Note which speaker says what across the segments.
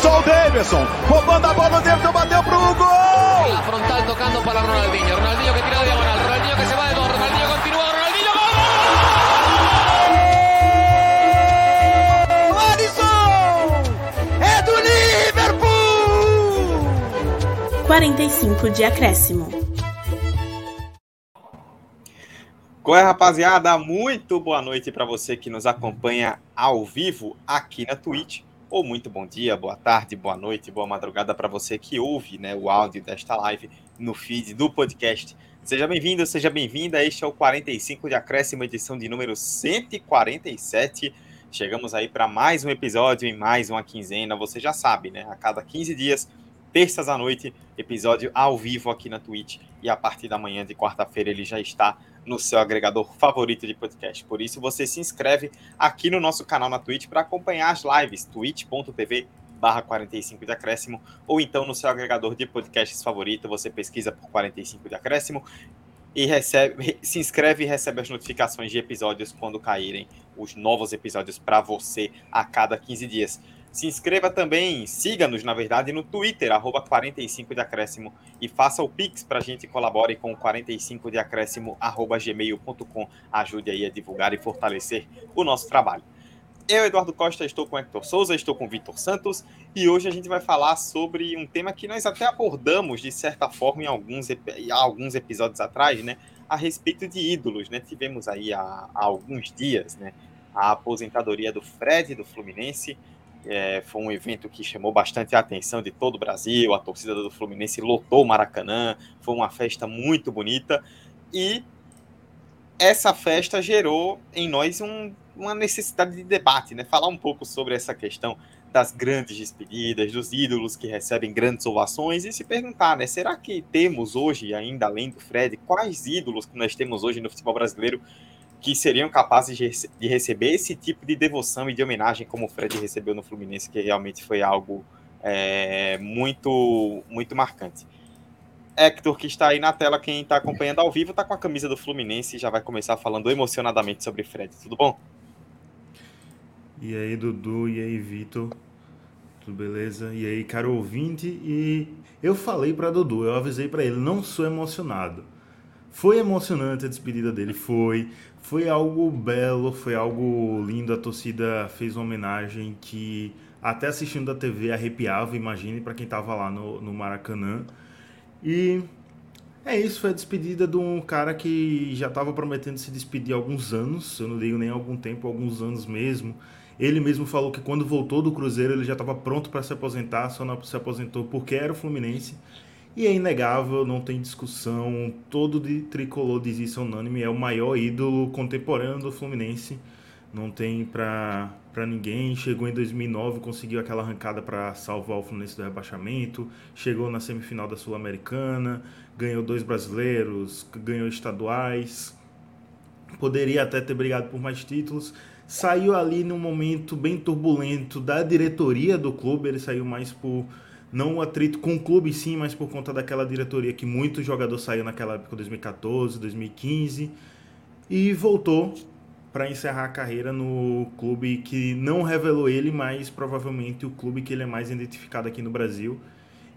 Speaker 1: Passou o Davidson. Roubando a bola, o Davidson bateu pro gol.
Speaker 2: La frontal tocando para Ronaldinho. Ronaldinho que tira de diagonal. Ronaldinho que se va de dos. Ronaldinho continúa. Ronaldinho gol.
Speaker 1: Alisson! É do Liverpool!
Speaker 3: 45 de acréscimo.
Speaker 4: Qual é, rapaziada? Muito boa noite para você que nos acompanha ao vivo aqui na Twitch. Ou muito bom dia, boa tarde, boa noite, boa madrugada para você que ouve né, o áudio desta live no feed do podcast. Seja bem-vindo, seja bem-vinda. Este é o 45 de acréscimo, edição de número 147. Chegamos aí para mais um episódio em mais uma quinzena. Você já sabe, né? A cada 15 dias, terças à noite, episódio ao vivo aqui na Twitch. E a partir da manhã de quarta-feira ele já está no seu agregador favorito de podcast. Por isso, você se inscreve aqui no nosso canal na Twitch para acompanhar as lives, twitch.tv barra 45 de acréscimo, ou então no seu agregador de podcasts favorito, você pesquisa por 45 de acréscimo e recebe, se inscreve e recebe as notificações de episódios quando caírem os novos episódios para você a cada 15 dias. Se inscreva também, siga-nos, na verdade, no Twitter, arroba 45 de acréscimo, e faça o Pix para a gente colabore com 45 de acréscimo, arroba gmail.com. Ajude aí a divulgar e fortalecer o nosso trabalho. Eu, Eduardo Costa, estou com Hector Souza, estou com Vitor Santos, e hoje a gente vai falar sobre um tema que nós até abordamos, de certa forma, em alguns, alguns episódios atrás, né? A respeito de ídolos, né? Tivemos aí há, há alguns dias, né? A aposentadoria do Fred, do Fluminense, é, foi um evento que chamou bastante a atenção de todo o Brasil. A torcida do Fluminense lotou Maracanã. Foi uma festa muito bonita. E essa festa gerou em nós um, uma necessidade de debate, né? Falar um pouco sobre essa questão das grandes despedidas, dos ídolos que recebem grandes ovações e se perguntar, né? Será que temos hoje, ainda além do Fred, quais ídolos que nós temos hoje no futebol brasileiro que seriam capazes de, de, receber esse tipo de devoção e de homenagem como o Fred recebeu no Fluminense, que realmente foi algo é, muito, muito marcante. Hector, que está aí na tela, quem está acompanhando ao vivo, está com a camisa do Fluminense e já vai começar falando emocionadamente sobre Fred. Tudo bom?
Speaker 5: E aí, Dudu, e aí, Vitor? Tudo beleza? E aí, caro ouvinte? E eu falei para Dudu, eu avisei para ele, não sou emocionado. Foi emocionante a despedida dele, foi. Foi algo belo, foi algo lindo. A torcida fez uma homenagem que até assistindo da TV arrepiava, imagine para quem estava lá no, no Maracanã. E é isso, foi a despedida de um cara que já estava prometendo se despedir há alguns anos, eu não digo nem algum tempo, alguns anos mesmo. Ele mesmo falou que quando voltou do Cruzeiro ele já estava pronto para se aposentar, só não se aposentou porque era o Fluminense. E é inegável, não tem discussão, todo de tricolor diz isso unânime, é o maior ídolo contemporâneo do Fluminense. Não tem para ninguém. Chegou em 2009, conseguiu aquela arrancada para salvar o Fluminense do rebaixamento. Chegou na semifinal da Sul-Americana, ganhou dois brasileiros, ganhou estaduais. Poderia até ter brigado por mais títulos. Saiu ali num momento bem turbulento da diretoria do clube. Ele saiu mais por não um atrito com o clube sim, mas por conta daquela diretoria que muito jogador saiu naquela época, 2014, 2015, e voltou para encerrar a carreira no clube que não revelou ele, mas provavelmente o clube que ele é mais identificado aqui no Brasil.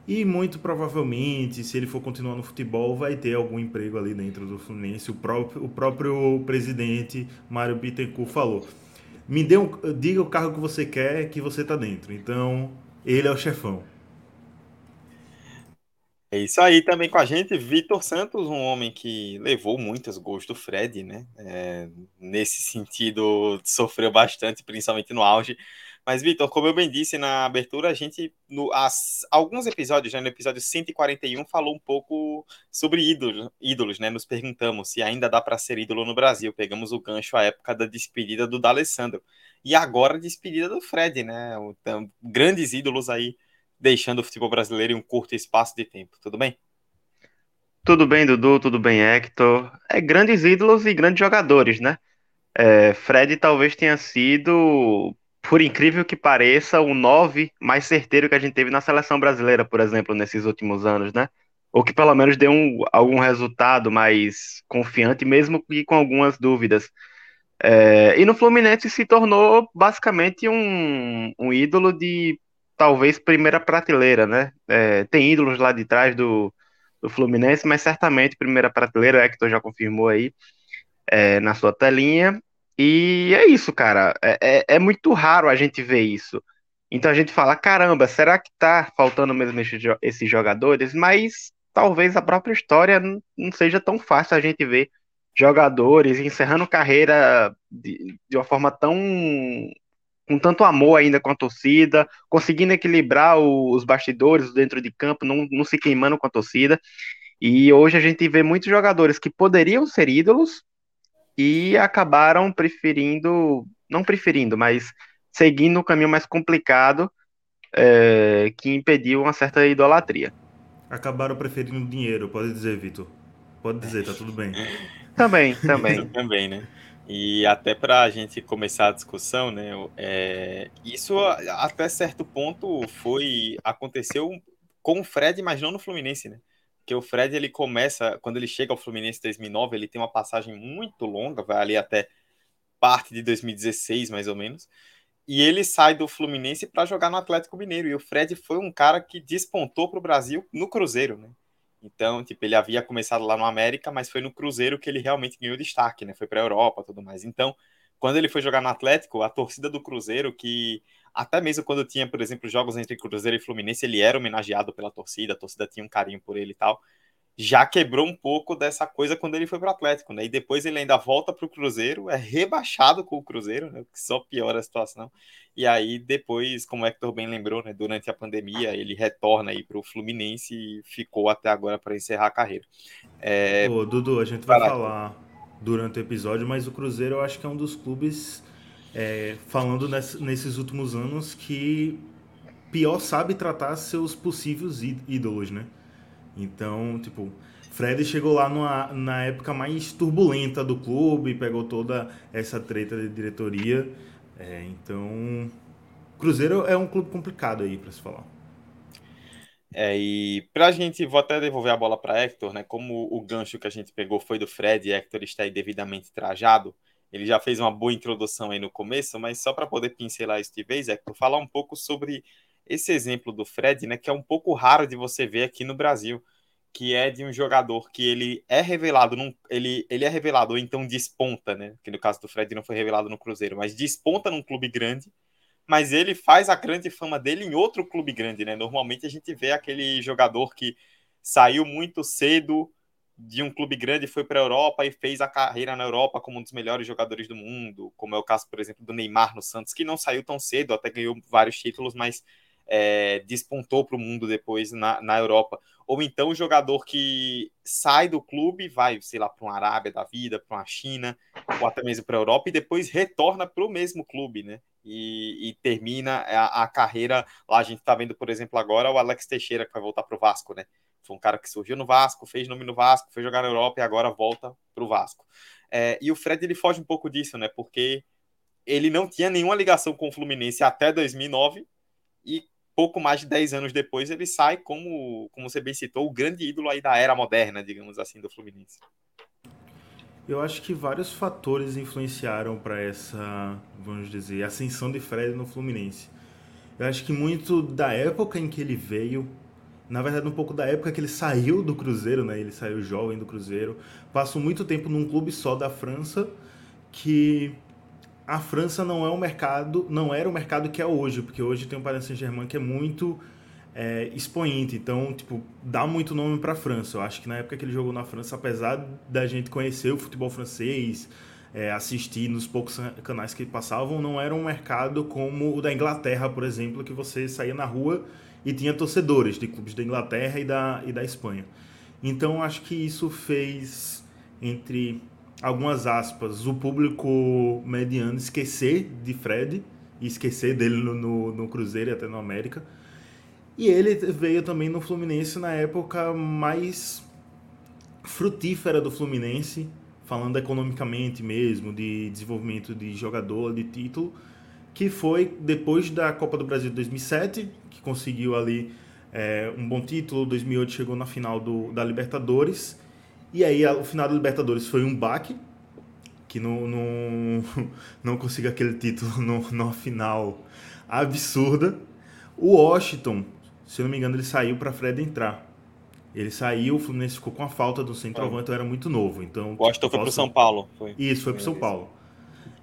Speaker 5: E muito provavelmente, se ele for continuar no futebol, vai ter algum emprego ali dentro do Fluminense. O próprio, o próprio presidente Mário Bittencourt falou: me dê um, diga o cargo que você quer, que você está dentro. Então, ele é o chefão.
Speaker 4: É isso aí também com a gente, Vitor Santos, um homem que levou muitos gols do Fred, né? É, nesse sentido, sofreu bastante, principalmente no auge. Mas, Vitor, como eu bem disse na abertura, a gente, no, as, alguns episódios, né, no episódio 141, falou um pouco sobre ídolos, ídolos né? Nos perguntamos se ainda dá para ser ídolo no Brasil. Pegamos o gancho à época da despedida do D'Alessandro. E agora a despedida do Fred, né? Então, grandes ídolos aí deixando o futebol brasileiro em um curto espaço de tempo. Tudo bem?
Speaker 6: Tudo bem, Dudu, tudo bem, Hector. É grandes ídolos e grandes jogadores, né? É, Fred talvez tenha sido, por incrível que pareça, o 9 mais certeiro que a gente teve na seleção brasileira, por exemplo, nesses últimos anos, né? Ou que pelo menos deu um, algum resultado mais confiante, mesmo que com algumas dúvidas. É, e no Fluminense se tornou basicamente um, um ídolo de talvez primeira prateleira, né? É, tem ídolos lá de trás do, do Fluminense, mas certamente primeira prateleira, Hector já confirmou aí é, na sua telinha. E é isso, cara. É, é, é, muito raro a gente ver isso. Então a gente fala, caramba, será que tá faltando mesmo esses jogadores? Mas talvez a própria história não seja tão fácil a gente ver jogadores encerrando carreira de, de uma forma tão com tanto amor ainda com a torcida, conseguindo equilibrar o, os bastidores dentro de campo, não, não se queimando com a torcida. E hoje a gente vê muitos jogadores que poderiam ser ídolos e acabaram preferindo, não preferindo, mas seguindo um caminho mais complicado é, que impediu uma certa idolatria.
Speaker 5: Acabaram preferindo dinheiro, pode dizer, Vitor. Pode dizer, tá tudo bem.
Speaker 6: também, também.
Speaker 4: também, né? E até para a gente começar a discussão, né? É, isso até certo ponto foi aconteceu com o Fred, mas não no Fluminense, né? Porque o Fred ele começa quando ele chega ao Fluminense em 2009, ele tem uma passagem muito longa, vai ali até parte de 2016 mais ou menos. E ele sai do Fluminense para jogar no Atlético Mineiro. E o Fred foi um cara que despontou para o Brasil no Cruzeiro, né? Então, tipo, ele havia começado lá no América, mas foi no Cruzeiro que ele realmente ganhou destaque, né? Foi para a Europa, tudo mais. Então, quando ele foi jogar no Atlético, a torcida do Cruzeiro, que até mesmo quando tinha, por exemplo, jogos entre Cruzeiro e Fluminense, ele era homenageado pela torcida, a torcida tinha um carinho por ele e tal já quebrou um pouco dessa coisa quando ele foi para o Atlético, né? E depois ele ainda volta para o Cruzeiro, é rebaixado com o Cruzeiro, né? Que só piora a situação. E aí depois, como o Hector bem lembrou, né? Durante a pandemia ele retorna aí para o Fluminense e ficou até agora para encerrar a carreira.
Speaker 5: É... Ô, Dudu, a gente vai falar durante o episódio, mas o Cruzeiro eu acho que é um dos clubes é, falando nesses últimos anos que pior sabe tratar seus possíveis ídolos, né? Então, tipo, Fred chegou lá numa, na época mais turbulenta do clube, pegou toda essa treta de diretoria. É, então, Cruzeiro é um clube complicado aí para se falar.
Speaker 4: É, e pra gente, vou até devolver a bola para Hector, né? Como o gancho que a gente pegou foi do Fred e Hector está aí devidamente trajado, ele já fez uma boa introdução aí no começo, mas só para poder pincelar isso de vez, Hector, falar um pouco sobre esse exemplo do Fred, né, que é um pouco raro de você ver aqui no Brasil, que é de um jogador que ele é revelado, num, ele, ele é revelado, ou então desponta, né, que no caso do Fred não foi revelado no Cruzeiro, mas desponta num clube grande, mas ele faz a grande fama dele em outro clube grande, né, normalmente a gente vê aquele jogador que saiu muito cedo de um clube grande, foi para a Europa e fez a carreira na Europa como um dos melhores jogadores do mundo, como é o caso, por exemplo, do Neymar no Santos, que não saiu tão cedo, até ganhou vários títulos, mas é, despontou para o mundo depois na, na Europa. Ou então o jogador que sai do clube, vai, sei lá, para uma Arábia da vida, para uma China, ou até mesmo para a Europa, e depois retorna para o mesmo clube, né? E, e termina a, a, carreira. Lá a gente está vendo, por exemplo, agora o Alex Teixeira, que vai voltar para o Vasco, né? Foi um cara que surgiu no Vasco, fez nome no Vasco, foi jogar na Europa e agora volta para o Vasco. É, e o Fred ele foge um pouco disso, né? Porque ele não tinha nenhuma ligação com o Fluminense até 2009 e pouco mais de 10 anos depois, ele sai como, como você bem citou, o grande ídolo aí da era moderna, digamos assim, do Fluminense.
Speaker 5: Eu acho que vários fatores influenciaram para essa, vamos dizer, ascensão de Fred no Fluminense. Eu acho que muito da época em que ele veio, na verdade um pouco da época que ele saiu do Cruzeiro, né? Ele saiu jovem do Cruzeiro, passou muito tempo num clube só da França que a França não é um mercado, não era o mercado que é hoje, porque hoje tem o Paris Saint-Germain que é muito é, expoente, então, tipo, dá muito nome para a França. Eu acho que na época que ele jogou na França, apesar da gente conhecer o futebol francês, é, assistir nos poucos canais que passavam, não era um mercado como o da Inglaterra, por exemplo, que você saía na rua e tinha torcedores de clubes da Inglaterra e da, e da Espanha. Então, acho que isso fez entre algumas aspas, o público mediano esquecer de Fred e esquecer dele no, no, no, Cruzeiro e até no América. E ele veio também no Fluminense na época mais frutífera do Fluminense, falando economicamente mesmo, de desenvolvimento de jogador, de título, que foi depois da Copa do Brasil de 2007, que conseguiu ali é, um bom título, 2008 chegou na final do, da Libertadores, e aí o final da Libertadores foi um baque, que não, não, não consiga aquele título no, no final absurda. O Washington, se eu não me engano, ele saiu para Fred entrar. Ele saiu, o Fluminense ficou com a falta do centroavante, eu era muito novo. Então,
Speaker 4: o Washington foi para São Paulo.
Speaker 5: Foi. Isso, foi para São Paulo.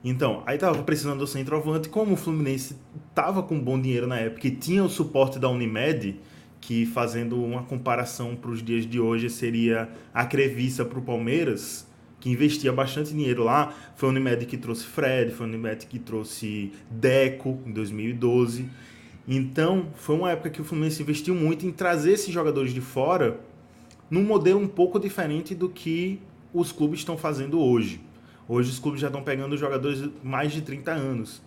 Speaker 5: Então, aí tava precisando do centroavante, como o Fluminense tava com bom dinheiro na época e tinha o suporte da Unimed, que fazendo uma comparação para os dias de hoje seria a Crevissa para o Palmeiras, que investia bastante dinheiro lá. Foi a Unimed que trouxe Fred, foi a Unimed que trouxe Deco em 2012. Então, foi uma época que o Fluminense investiu muito em trazer esses jogadores de fora num modelo um pouco diferente do que os clubes estão fazendo hoje. Hoje os clubes já estão pegando jogadores mais de 30 anos.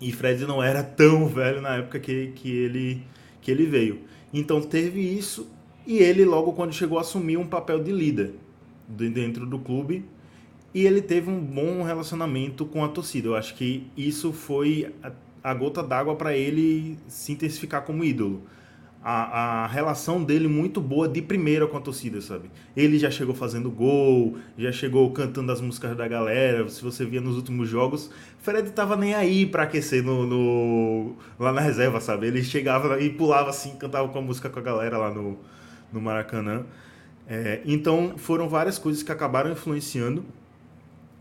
Speaker 5: E Fred não era tão velho na época que, que, ele, que ele veio. Então teve isso e ele logo quando chegou assumiu um papel de líder dentro do clube e ele teve um bom relacionamento com a torcida. Eu acho que isso foi a, a gota d'água para ele se intensificar como ídolo. A, a, relação dele muito boa de primeira com a torcida, sabe? Ele já chegou fazendo gol, já chegou cantando as músicas da galera. Se você via nos últimos jogos, Fred tava nem aí para aquecer no, no, lá na reserva, sabe? Ele chegava e pulava assim, cantava com a música com a galera lá no, no Maracanã. É, então foram várias coisas que acabaram influenciando.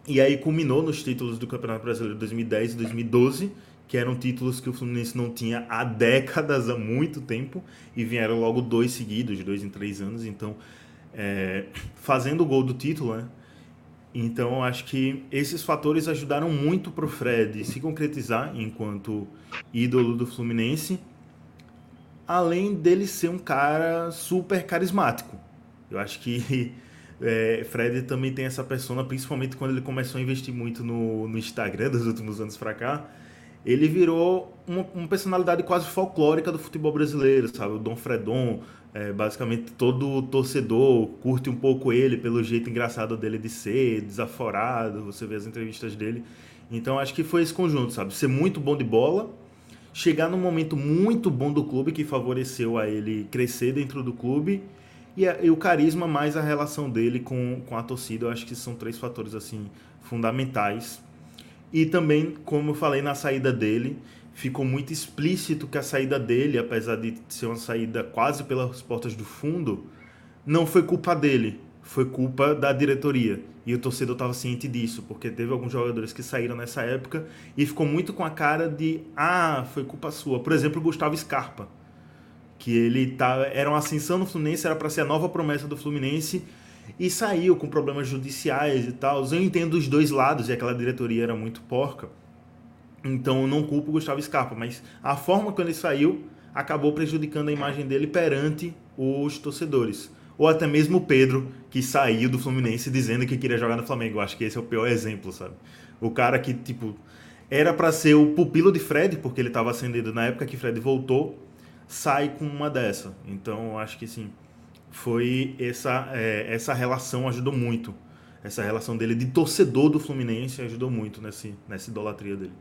Speaker 5: E aí culminou nos títulos do Campeonato Brasileiro de 2010 e 2012, que eram títulos que o Fluminense não tinha há décadas, há muito tempo, e vieram logo dois seguidos, de dois em três anos. Então, é, fazendo o gol do título, né? Então, acho que esses fatores ajudaram muito para o Fred se concretizar enquanto ídolo do Fluminense, além dele ser um cara super carismático. Eu acho que é, Fred também tem essa persona, principalmente quando ele começou a investir muito no, no Instagram dos últimos anos para cá. Ele virou uma, uma, personalidade quase folclórica do futebol brasileiro, sabe? O Dom Fredon, é, basicamente todo torcedor curte um pouco ele pelo jeito engraçado dele de ser, desaforado, você vê as entrevistas dele. Então acho que foi esse conjunto, sabe? Ser muito bom de bola, chegar num momento muito bom do clube que favoreceu a ele crescer dentro do clube e, a, e, o carisma mais a relação dele com, com a torcida, eu acho que são três fatores assim fundamentais. E também, como eu falei na saída dele, ficou muito explícito que a saída dele, apesar de ser uma saída quase pelas portas do fundo, não foi culpa dele, foi culpa da diretoria. E o torcedor estava ciente disso, porque teve alguns jogadores que saíram nessa época e ficou muito com a cara de ah, foi culpa sua. Por exemplo, o Gustavo Scarpa que ele tá, era uma ascensão no Fluminense, era para ser a nova promessa do Fluminense e saiu com problemas judiciais e tal. Eu entendo os dois lados e aquela diretoria era muito porca. Então eu não culpo o Gustavo Scarpa, mas a forma como ele saiu acabou prejudicando a imagem dele perante os torcedores. Ou até mesmo o Pedro, que saiu do Fluminense dizendo que queria jogar no Flamengo. Eu acho que esse é o pior exemplo, sabe? O cara que, tipo, era para ser o pupilo de Fred, porque ele estava ascendendo na época que Fred voltou, sai com uma dessa. Então, acho que sim, foi essa, é, essa relação ajudou muito. Essa relação dele de torcedor do Fluminense ajudou muito nesse, nessa idolatria dele.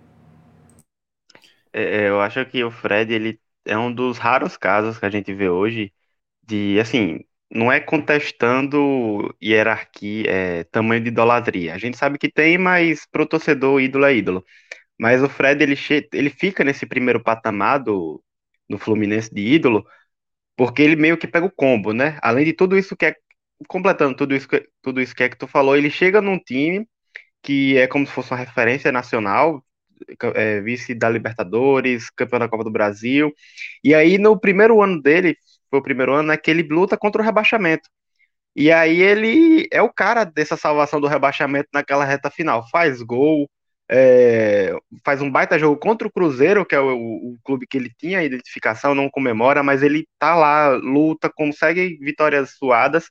Speaker 6: É, é, eu acho que o Fred ele é um dos raros casos que a gente vê hoje de, assim, não é contestando hierarquia, é, tamanho de idolatria. A gente sabe que tem, mas pro torcedor ídolo é ídolo. Mas o Fred ele, ele fica nesse primeiro patamar do, no Fluminense de ídolo, porque ele meio que pega o combo, né? Além de tudo isso que é completando tudo isso que, tudo isso que é que tu falou, ele chega num time que é como se fosse uma referência nacional, é, vice da Libertadores, campeão da Copa do Brasil. E aí no primeiro ano dele, foi o primeiro ano né, que ele luta contra o rebaixamento. E aí ele é o cara dessa salvação do rebaixamento naquela reta final, faz gol, é, faz um baita jogo contra o Cruzeiro, que é o, o, clube que ele tinha identificação, não comemora, mas ele tá lá, luta, consegue vitórias suadas.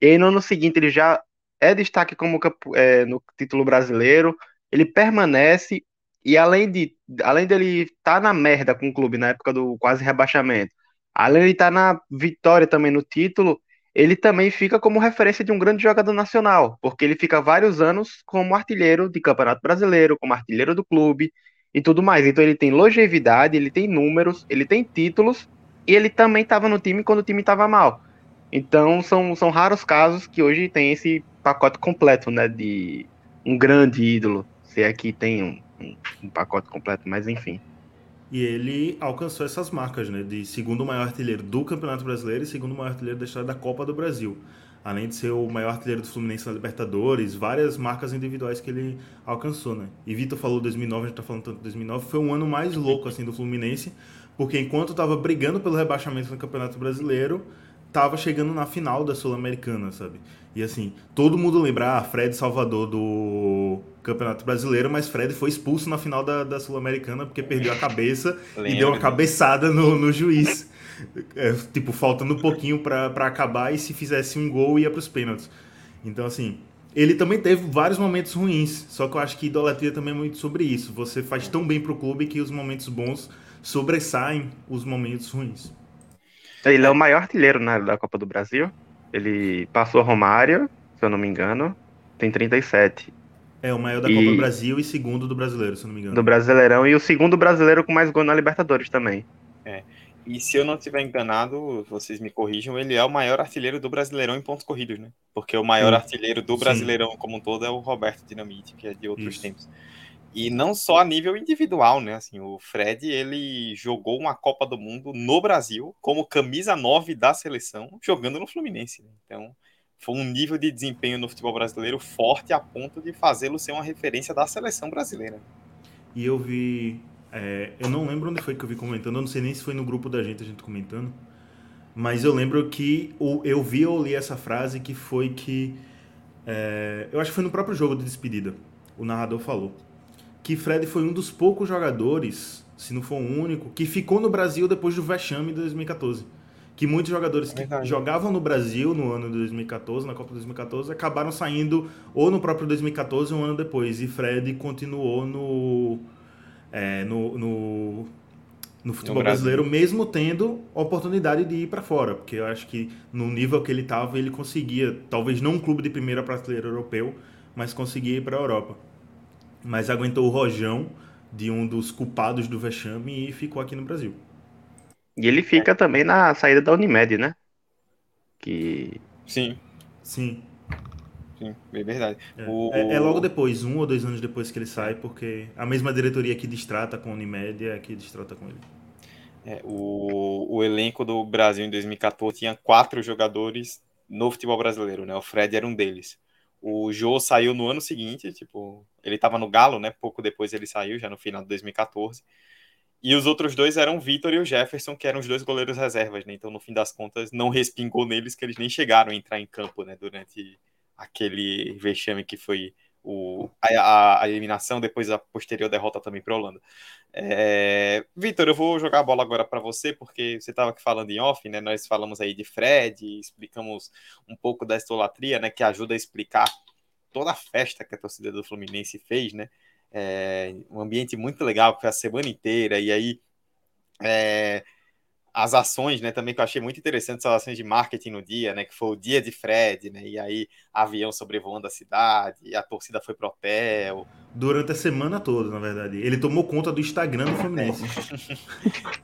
Speaker 6: E aí no ano seguinte ele já é destaque como é, no título brasileiro, ele permanece e além de além dele estar tá na merda com o clube na época do quase rebaixamento, além de estar tá na vitória também no título, ele também fica como referência de um grande jogador nacional, porque ele fica vários anos como artilheiro de Campeonato Brasileiro, como artilheiro do clube e tudo mais. Então ele tem longevidade, ele tem números, ele tem títulos e ele também estava no time quando o time estava mal. Então são, são raros casos que hoje tem esse pacote completo, né, de um grande ídolo. Se é que tem um, um, um pacote completo, mas enfim.
Speaker 5: E ele alcançou essas marcas, né? De segundo maior artilheiro do Campeonato Brasileiro e segundo maior artilheiro da história da Copa do Brasil. Além de ser o maior artilheiro do Fluminense na Libertadores, várias marcas individuais que ele alcançou, né? E Vitor falou 2009, a gente tá falando tanto de 2009, foi um ano mais louco, assim, do Fluminense, porque enquanto estava brigando pelo rebaixamento no Campeonato Brasileiro, estava chegando na final da Sul-Americana, sabe? E assim, todo mundo lembra, ah, Fred Salvador do Campeonato Brasileiro, mas Fred foi expulso na final da, da Sul-Americana porque perdeu a cabeça e deu uma cabeçada no, no juiz. É, tipo, faltando um pouquinho para acabar e se fizesse um gol ia para os pênaltis. Então, assim, ele também teve vários momentos ruins, só que eu acho que idolatria também é muito sobre isso. Você faz tão bem pro clube que os momentos bons sobressaem os momentos ruins.
Speaker 6: Ele é o maior artilheiro né, da Copa do Brasil. Ele passou Romário, se eu não me engano, tem 37.
Speaker 5: É o maior da e... Copa do Brasil e segundo do brasileiro, se eu não me engano.
Speaker 6: Do Brasileirão e o segundo brasileiro com mais gol na Libertadores também.
Speaker 4: É. E se eu não estiver enganado, vocês me corrijam, ele é o maior artilheiro do Brasileirão em pontos corridos, né? Porque o maior Sim. artilheiro do Brasileirão Sim. como um todo é o Roberto Dinamite, que é de outros Isso. tempos. E não só a nível individual, né? Assim, o Fred, ele jogou uma Copa do Mundo no Brasil como camisa 9 da seleção, jogando no Fluminense. Né? Então, foi um nível de desempenho no futebol brasileiro forte a ponto de fazê-lo ser uma referência da seleção brasileira.
Speaker 5: E eu vi, é, eu não lembro onde foi que eu vi comentando, eu não sei nem se foi no grupo da gente a gente comentando, mas eu lembro que eu vi ou li essa frase que foi que, é, eu acho que foi no próprio jogo de despedida, o narrador falou que Fred foi um dos poucos jogadores, se não for o único, que ficou no Brasil depois do vexame de 2014. Que muitos jogadores que jogavam no Brasil no ano de 2014, na Copa de 2014, acabaram saindo ou no próprio 2014 ou um ano depois. E Fred continuou no, é, no, no, no futebol no brasileiro, mesmo tendo oportunidade de ir para fora. Porque eu acho que no nível que ele estava, ele conseguia, talvez não um clube de primeira prateleira europeu, mas conseguia ir para a Europa mas aguentou o rojão de um dos culpados do vexame e ficou aqui no Brasil.
Speaker 6: E ele fica também na saída da Unimed, né? Que.
Speaker 4: Sim.
Speaker 5: Sim.
Speaker 4: Sim, é verdade.
Speaker 5: É, o... é, é, logo depois, um ou dois anos depois que ele sai, porque a mesma diretoria que distrata com a Unimed é a que distrata com ele.
Speaker 4: É, o, o elenco do Brasil em 2014 tinha quatro jogadores no futebol brasileiro, né? O Fred era um deles. O Jô saiu no ano seguinte, tipo, ele estava no Galo, né? Pouco depois ele saiu, já no final de 2014. E os outros dois eram o Vitor e o Jefferson, que eram os doos goleiros reservas, né? Então, no fim das contas, não respingou neles que eles nem chegaram a entrar em campo, né? Durante aquele vexame que foi o, a, a, eliminação, depois a posterior derrota também para a Holanda. É, Vitor, eu vou jogar a bola agora para você, porque você estava falando em off, né? Nós falamos aí de Fred, explicamos um pouco da estolatria, né? Que ajuda a explicar toda a festa que a torcida do Fluminense fez, né? É, um ambiente muito legal, foi a semana inteira, e aí é, as ações, né, também que eu achei muito interessante, as ações de marketing no dia, né, que foi o dia de Fred, né, e aí avião sobrevoando a cidade, e a torcida foi pro hotel.
Speaker 5: Durante a semana toda, na verdade. Ele tomou conta do Instagram do Fluminense.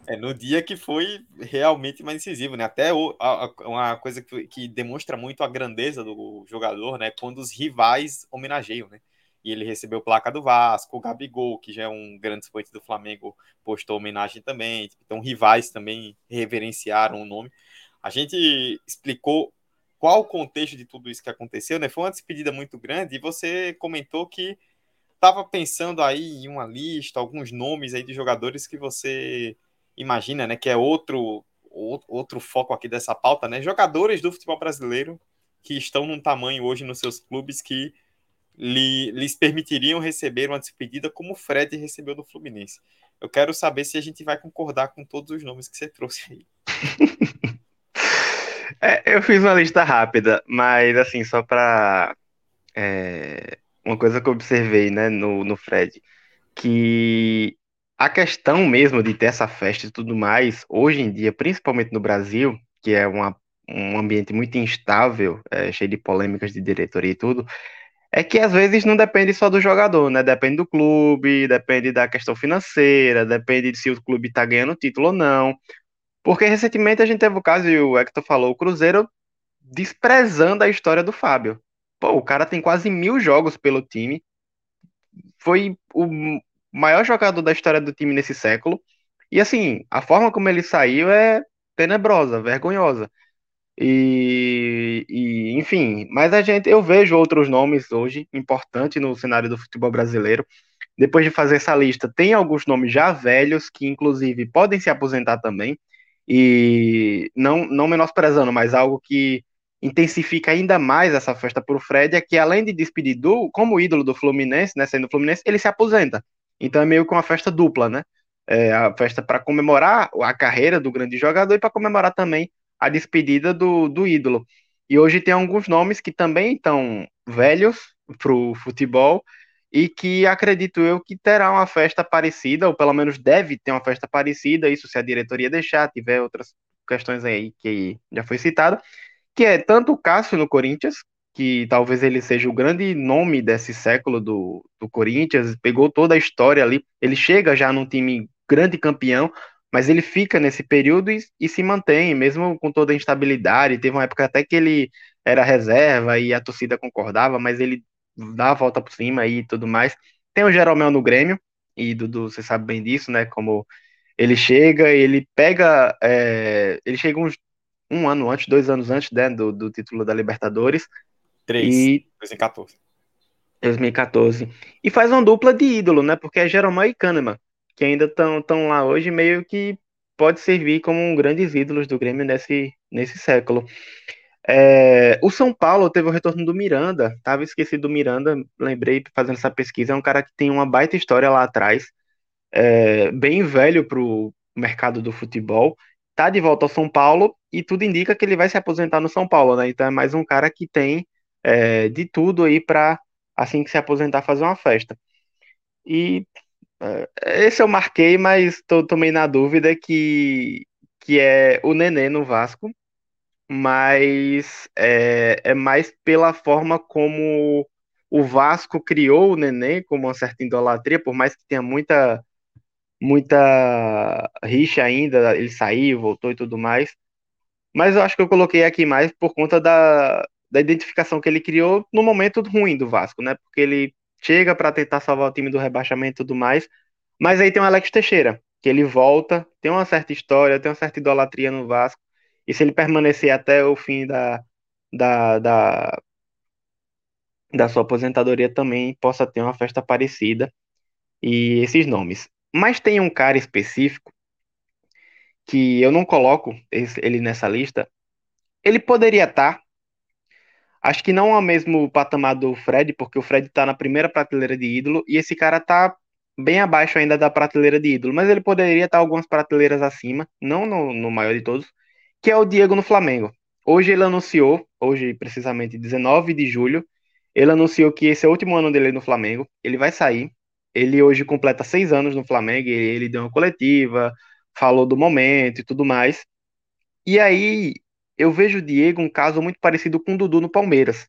Speaker 4: é, no dia que foi realmente mais incisivo, né, até o, a, uma coisa que, que demonstra muito a grandeza do jogador, né, quando os rivais homenageiam, né e ele recebeu placa do Vasco, o Gabigol, que já é um grande expoente do Flamengo, postou homenagem também, então rivais também reverenciaram o nome. A gente explicou qual o contexto de tudo isso que aconteceu, né? Foi uma despedida muito grande e você comentou que estava pensando aí em uma lista, alguns nomes aí de jogadores que você imagina, né, que é outro outro foco aqui dessa pauta, né? Jogadores do futebol brasileiro que estão num tamanho hoje nos seus clubes que lhe, lhes permitiriam receber uma despedida como o Fred recebeu do Fluminense. Eu quero saber se a gente vai concordar com todos os nomes que você trouxe aí.
Speaker 6: é, eu fiz uma lista rápida, mas assim, só para é, uma coisa que eu observei né, no, no Fred, que a questão mesmo de ter essa festa e tudo mais, hoje em dia, principalmente no Brasil, que é uma, um ambiente muito instável, é, cheio de polêmicas de diretoria e tudo, é que às vezes não depende só do jogador, né? Depende do clube, depende da questão financeira, depende de se o clube tá ganhando título ou não. Porque recentemente a gente teve o caso, e o Hector falou, o Cruzeiro desprezando a história do Fábio. Pô, o cara tem quase mil jogos pelo time, foi o maior jogador da história do time nesse século, E assim, a forma como ele saiu é tenebrosa, vergonhosa. E, e, enfim, mas a gente, eu vejo outros nomes hoje importantes no cenário do futebol brasileiro. Depois de fazer essa lista, tem alguns nomes já velhos que, inclusive, podem se aposentar também. E não, não menosprezando, mas algo que intensifica ainda mais essa festa para o Fred é que, além de despedir do, como ídolo do Fluminense, né, sendo Fluminense, ele se aposenta. Então é meio que uma festa dupla, né? É a festa para comemorar a carreira do grande jogador e para comemorar também a despedida do, do ídolo. E hoje tem alguns nomes que também estão velhos para o futebol e que acredito eu que terá uma festa parecida, ou pelo menos deve ter uma festa parecida, isso se a diretoria deixar, tiver outras questões aí que já foi citado, que é tanto o Cássio no Corinthians, que talvez ele seja o grande nome desse século do, do Corinthians, pegou toda a história ali, ele chega já num time grande campeão, mas ele fica nesse período e, e, se mantém, mesmo com toda a instabilidade. Teve uma época até que ele era reserva e a torcida concordava, mas ele dá a volta por cima e tudo mais. Tem o Jeromel no Grêmio, e Dudu, você sabe bem disso, né? Como ele chega, ele pega. É, ele chega uns um ano antes, dois anos antes né, do, do título da Libertadores.
Speaker 4: Três, e... 2014.
Speaker 6: 2014. E faz uma dupla de ídolo, né? Porque é Jeromel e Kahneman que ainda estão lá hoje, meio que pode servir como um grandes ídolos do Grêmio nesse, nesse século. É, o São Paulo teve o retorno do Miranda, tava esquecido do Miranda, lembrei fazendo essa pesquisa, é um cara que tem uma baita história lá atrás, é, bem velho para o mercado do futebol, tá de volta ao São Paulo e tudo indica que ele vai se aposentar no São Paulo, né? Então é mais um cara que tem é, de tudo aí para assim que se aposentar fazer uma festa. E esse eu marquei, mas tô, meio na dúvida que, que é o Nenê no Vasco, mas é, é mais pela forma como o Vasco criou o Nenê, como uma certa idolatria, por mais que tenha muita muita rixa ainda, ele saiu, voltou e tudo mais. Mas eu acho que eu coloquei aqui mais por conta da, da identificação que ele criou no momento ruim do Vasco, né? Porque ele chega para tentar salvar o time do rebaixamento e tudo mais. Mas aí tem o Alex Teixeira, que ele volta, tem uma certa história, tem uma certa idolatria no Vasco. E se ele permanecer até o fim da, da, da, da sua aposentadoria também possa ter uma festa parecida. E esses nomes. Mas tem um cara específico que eu não coloco ele nessa lista. Ele poderia estar, tá, Acho que não é o mesmo patamar do Fred, porque o Fred tá na primeira prateleira de ídolo e esse cara tá bem abaixo ainda da prateleira de ídolo, mas ele poderia estar algumas prateleiras acima, não no, no maior de todos, que é o Diego no Flamengo. Hoje ele anunciou, hoje precisamente 19 de julho, ele anunciou que esse é o último ano dele no Flamengo, ele vai sair. Ele hoje completa seis anos no Flamengo, ele deu uma coletiva, falou do momento e tudo mais. E aí, eu vejo o Diego um caso muito parecido com o Dudu no Palmeiras.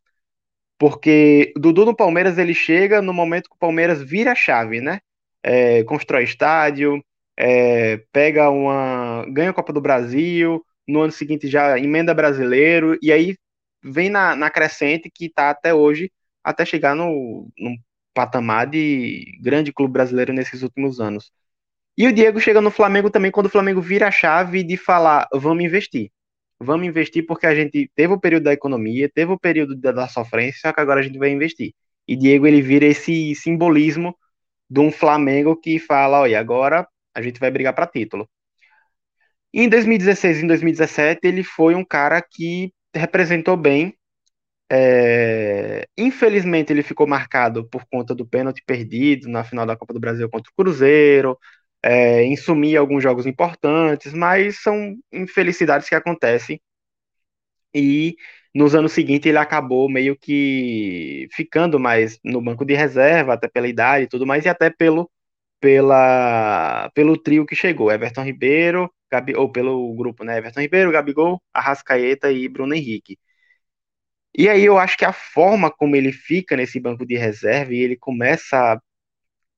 Speaker 6: Porque o Dudu no Palmeiras ele chega no momento que o Palmeiras vira a chave, né? É, constrói estádio, é, pega uma. ganha a Copa do Brasil, no ano seguinte já emenda brasileiro, e aí vem na, na crescente que está até hoje, até chegar no, patamar de grande clube brasileiro nesses últimos anos. E o Diego chega no Flamengo também quando o Flamengo vira a chave de falar, vamos investir vamos investir porque a gente teve o período da economia, teve o período da, da sofrência, só que agora a gente vai investir. E Diego ele vira esse simbolismo de um Flamengo que fala, olha, agora a gente vai brigar para título. Em 2016 e em 2017 ele foi um cara que representou bem. É... Infelizmente ele ficou marcado por conta do pênalti perdido na final da Copa do Brasil contra o Cruzeiro, é, em sumir alguns jogos importantes, mas são infelicidades que acontecem. E nos anos seguintes ele acabou meio que ficando mais no banco de reserva, até pela idade e tudo mais, e até pelo, pela, pelo trio que chegou, Everton Ribeiro, Gabi, ou pelo grupo, né? Everton Ribeiro, Gabigol, Arrascaeta e Bruno Henrique. E aí eu acho que a forma como ele fica nesse banco de reserva e ele começa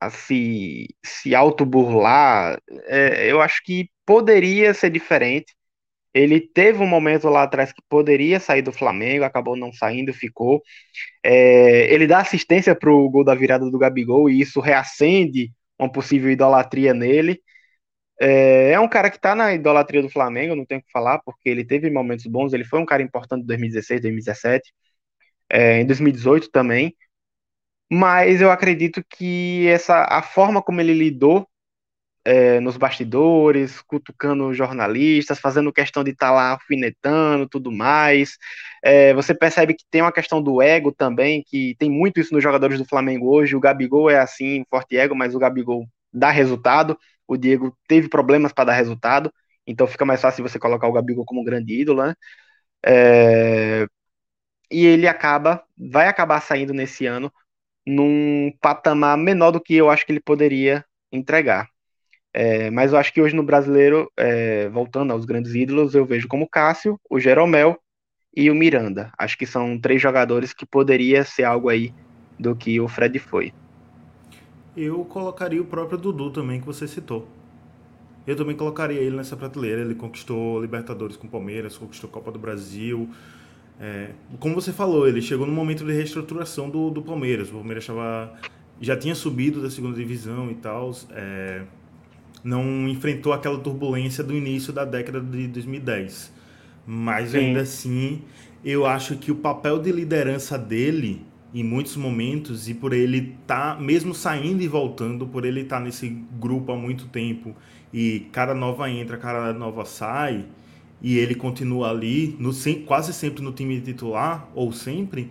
Speaker 6: a se, se auto-burlar, é, eu acho que poderia ser diferente. Ele teve um momento lá atrás que poderia sair do Flamengo, acabou não saindo, ficou. É, ele dá assistência para o gol da virada do Gabigol e isso reacende uma possível idolatria nele. É, é um cara que tá na idolatria do Flamengo, não tenho o que falar, porque ele teve momentos bons, ele foi um cara importante em 2016, 2017, é, em 2018 também, mas eu acredito que essa a forma como ele lidou é, nos bastidores, cutucando jornalistas, fazendo questão de estar tá lá alfinetando, tudo mais. É, você percebe que tem uma questão do ego também, que tem muito isso nos jogadores do Flamengo hoje. O Gabigol é assim, forte ego, mas o Gabigol dá resultado. O Diego teve problemas para dar resultado, então fica mais fácil você colocar o Gabigol como um grande ídolo, né? É, e ele acaba, vai acabar saindo nesse ano num patamar menor do que eu acho que ele poderia entregar. É, mas eu acho que hoje no brasileiro, é, voltando aos grandes ídolos, eu vejo como Cássio, o Jeromel e o Miranda. Acho que são três jogadores que poderia ser algo aí do que o Fred foi.
Speaker 5: Eu colocaria o próprio Dudu também, que você citou. Eu também colocaria ele nessa prateleira. Ele conquistou Libertadores com Palmeiras, conquistou Copa do Brasil. É, como você falou, ele chegou no momento de reestruturação do, do Palmeiras. O Palmeiras estava, já tinha subido da segunda divisão e tal. É, não enfrentou aquela turbulência do início da década de 2010. Mas Sim. ainda assim, eu acho que o papel de liderança dele, em muitos momentos, e por ele estar, tá, mesmo saindo e voltando, por ele estar tá nesse grupo há muito tempo, e cara nova entra, cara nova sai, e ele continua ali, no, quase sempre no time titular, ou sempre,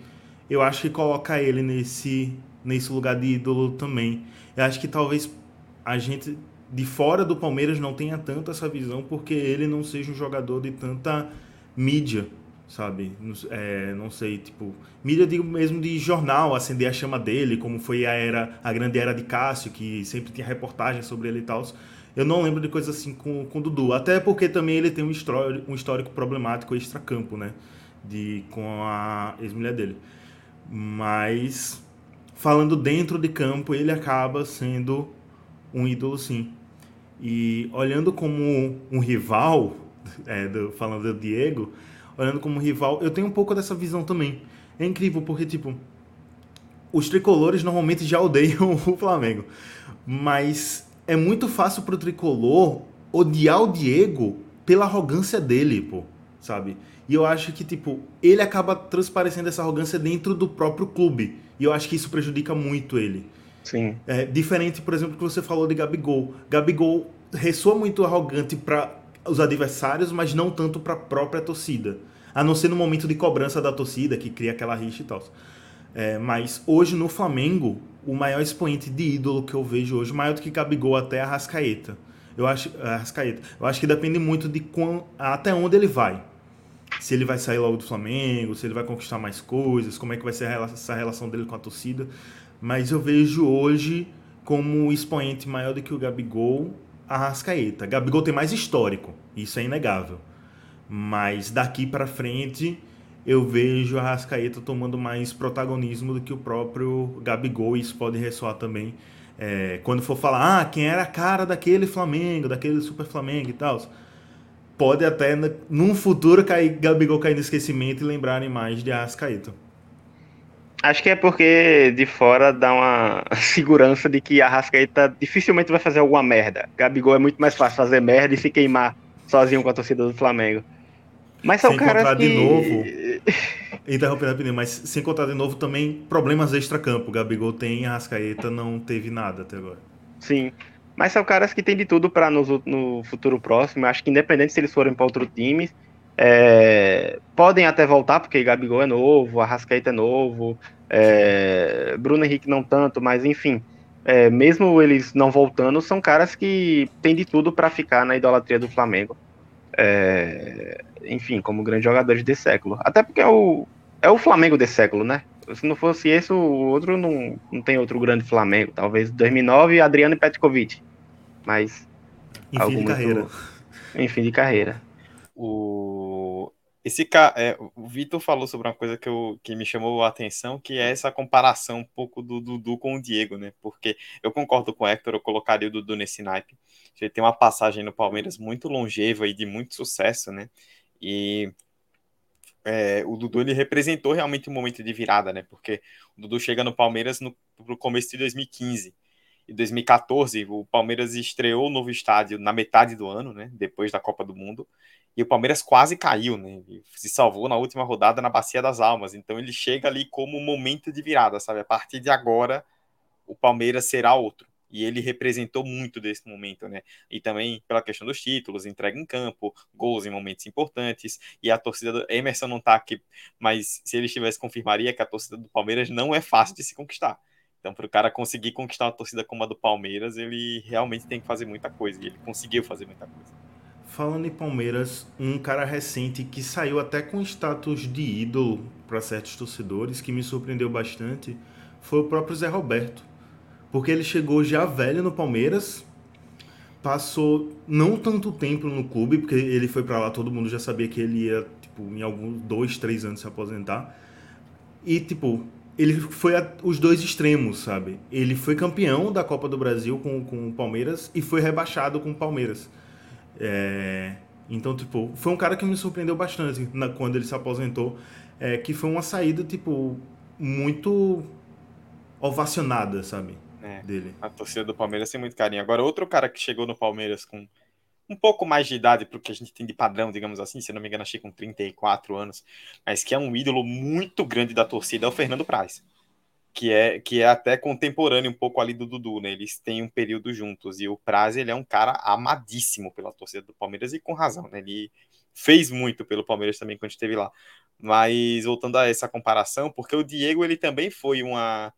Speaker 5: eu acho que coloca ele nesse, nesse lugar de ídolo também. Eu acho que talvez a gente de fora do Palmeiras não tenha tanto essa visão porque ele não seja um jogador de tanta mídia, sabe? É, não sei, tipo, mídia mesmo de jornal, acender a chama dele, como foi a era, a grande era de Cássio, que sempre tinha reportagem sobre ele e tal. Eu não lembro de coisas assim com, com o Dudu, até porque também ele tem um histórico, um histórico problemático extra-campo, né? De, com a ex-mulher dele. Mas, falando dentro de campo, ele acaba sendo um ídolo sim. E olhando como um rival, é, do, falando do Diego, olhando como um rival, eu tenho um pouco dessa visão também. É incrível porque, tipo, os tricolores normalmente já odeiam o Flamengo. Mas é muito fácil pro tricolor odiar o Diego pela arrogância dele, pô, sabe? E eu acho que, tipo, ele acaba transparecendo essa arrogância dentro do próprio clube. E eu acho que isso prejudica muito ele.
Speaker 6: Sim.
Speaker 5: É, diferente, por exemplo, que você falou de Gabigol. Gabigol ressoa muito arrogante para os adversários, mas não tanto para a própria torcida. A não ser no momento de cobrança da torcida, que cria aquela rixa e tal. É, mas hoje no Flamengo, o maior expoente de ídolo que eu vejo hoje, maior do que Gabigol até a Rascaeta. Eu acho, a Rascaeta. Eu acho que depende muito de quão, até onde ele vai. Se ele vai sair logo do Flamengo, se ele vai conquistar mais coisas, como é que vai ser essa relação dele com a torcida mas eu vejo hoje como expoente maior do que o Gabigol, a Rascaeta. Gabigol tem mais histórico, isso é inegável. Mas daqui para frente eu vejo a Rascaeta tomando mais protagonismo do que o próprio Gabigol, e isso pode ressoar também é, quando for falar, ah, quem era a cara daquele Flamengo, daquele Super Flamengo e tal. Pode até, num futuro, cair, Gabigol cair no esquecimento e lembrarem mais de Arrascaeta.
Speaker 6: Acho que é porque de fora dá uma segurança de que a Rascaeta dificilmente vai fazer alguma merda. Gabigol é muito mais fácil fazer merda e se queimar sozinho com a torcida do Flamengo. Mas são sem caras que...
Speaker 5: de novo, interrompendo rapidinho, mas sem contar de novo também problemas extra-campo. Gabigol tem, a Rascaeta não teve nada até agora.
Speaker 6: Sim, mas são caras que têm de tudo para no, no futuro próximo. Acho que independente se eles forem para outro time, é, podem até voltar, porque Gabigol é novo, Arrascaeta é novo, é, Bruno Henrique não tanto, mas enfim, é, mesmo eles não voltando, são caras que têm de tudo para ficar na idolatria do Flamengo. É, enfim, como grandes jogadores de século. Até porque é o, é o Flamengo de século, né? Se não fosse esse, o outro não, não tem outro grande Flamengo. Talvez 2009, Adriano e Petkovic. Mas.
Speaker 5: Enfim de carreira.
Speaker 6: Enfim de carreira.
Speaker 4: O, esse é, o Vitor falou sobre uma coisa que, eu, que me chamou a atenção, que é essa comparação um pouco do Dudu com o Diego, né? Porque eu concordo com o Hector, eu colocaria o Dudu nesse naipe. Ele tem uma passagem no Palmeiras muito longeva e de muito sucesso, né? E é, o Dudu ele representou realmente um momento de virada, né? Porque o Dudu chega no Palmeiras no, começo de 2015. em 2014, o Palmeiras estreou o novo estádio na metade do ano, né? Depois da Copa do Mundo. E o Palmeiras quase caiu, né? se salvou na última rodada na Bacia das Almas. Então ele chega ali como um momento de virada, sabe? A partir de agora, o Palmeiras será outro. E ele representou muito desse momento, né? E também pela questão dos títulos, entrega em campo, gols em momentos importantes. E a torcida do Emerson não tá aqui, mas se ele estivesse, confirmaria que a torcida do Palmeiras não é fácil de se conquistar. Então, para o cara conseguir conquistar uma torcida como a do Palmeiras, ele realmente tem que fazer muita coisa. E ele conseguiu fazer muita coisa.
Speaker 5: Falando em Palmeiras, um cara recente que saiu até com status de ídolo para certos torcedores, que me surpreendeu bastante, foi o próprio Zé Roberto. Porque ele chegou já velho no Palmeiras, passou não tanto tempo no clube, porque ele foi para lá, todo mundo já sabia que ele ia, tipo, em alguns dois, três anos se aposentar. E, tipo, ele foi a, os dois extremos, sabe? Ele foi campeão da Copa do Brasil com, com o Palmeiras e foi rebaixado com o Palmeiras. É, então, tipo, foi um cara que me surpreendeu bastante na, quando ele se aposentou, é, que foi uma saída, tipo, muito ovacionada, sabe?
Speaker 4: É,
Speaker 5: dele.
Speaker 4: A torcida do Palmeiras tem muito carinho. Agora, outro cara que chegou no Palmeiras com um pouco mais de idade pro que a gente tem de padrão, digamos assim, se não me engano, achei com 34 anos, mas que é um ídolo muito grande da torcida, é o Fernando Praz. Que é, que é até contemporâneo um pouco ali do Dudu, né? Eles têm um período juntos. E o Praz, ele é um cara amadíssimo pela torcida do Palmeiras e com razão, né? Ele fez muito pelo Palmeiras também quando esteve lá. Mas voltando a essa comparação, porque o Diego, ele também foi uma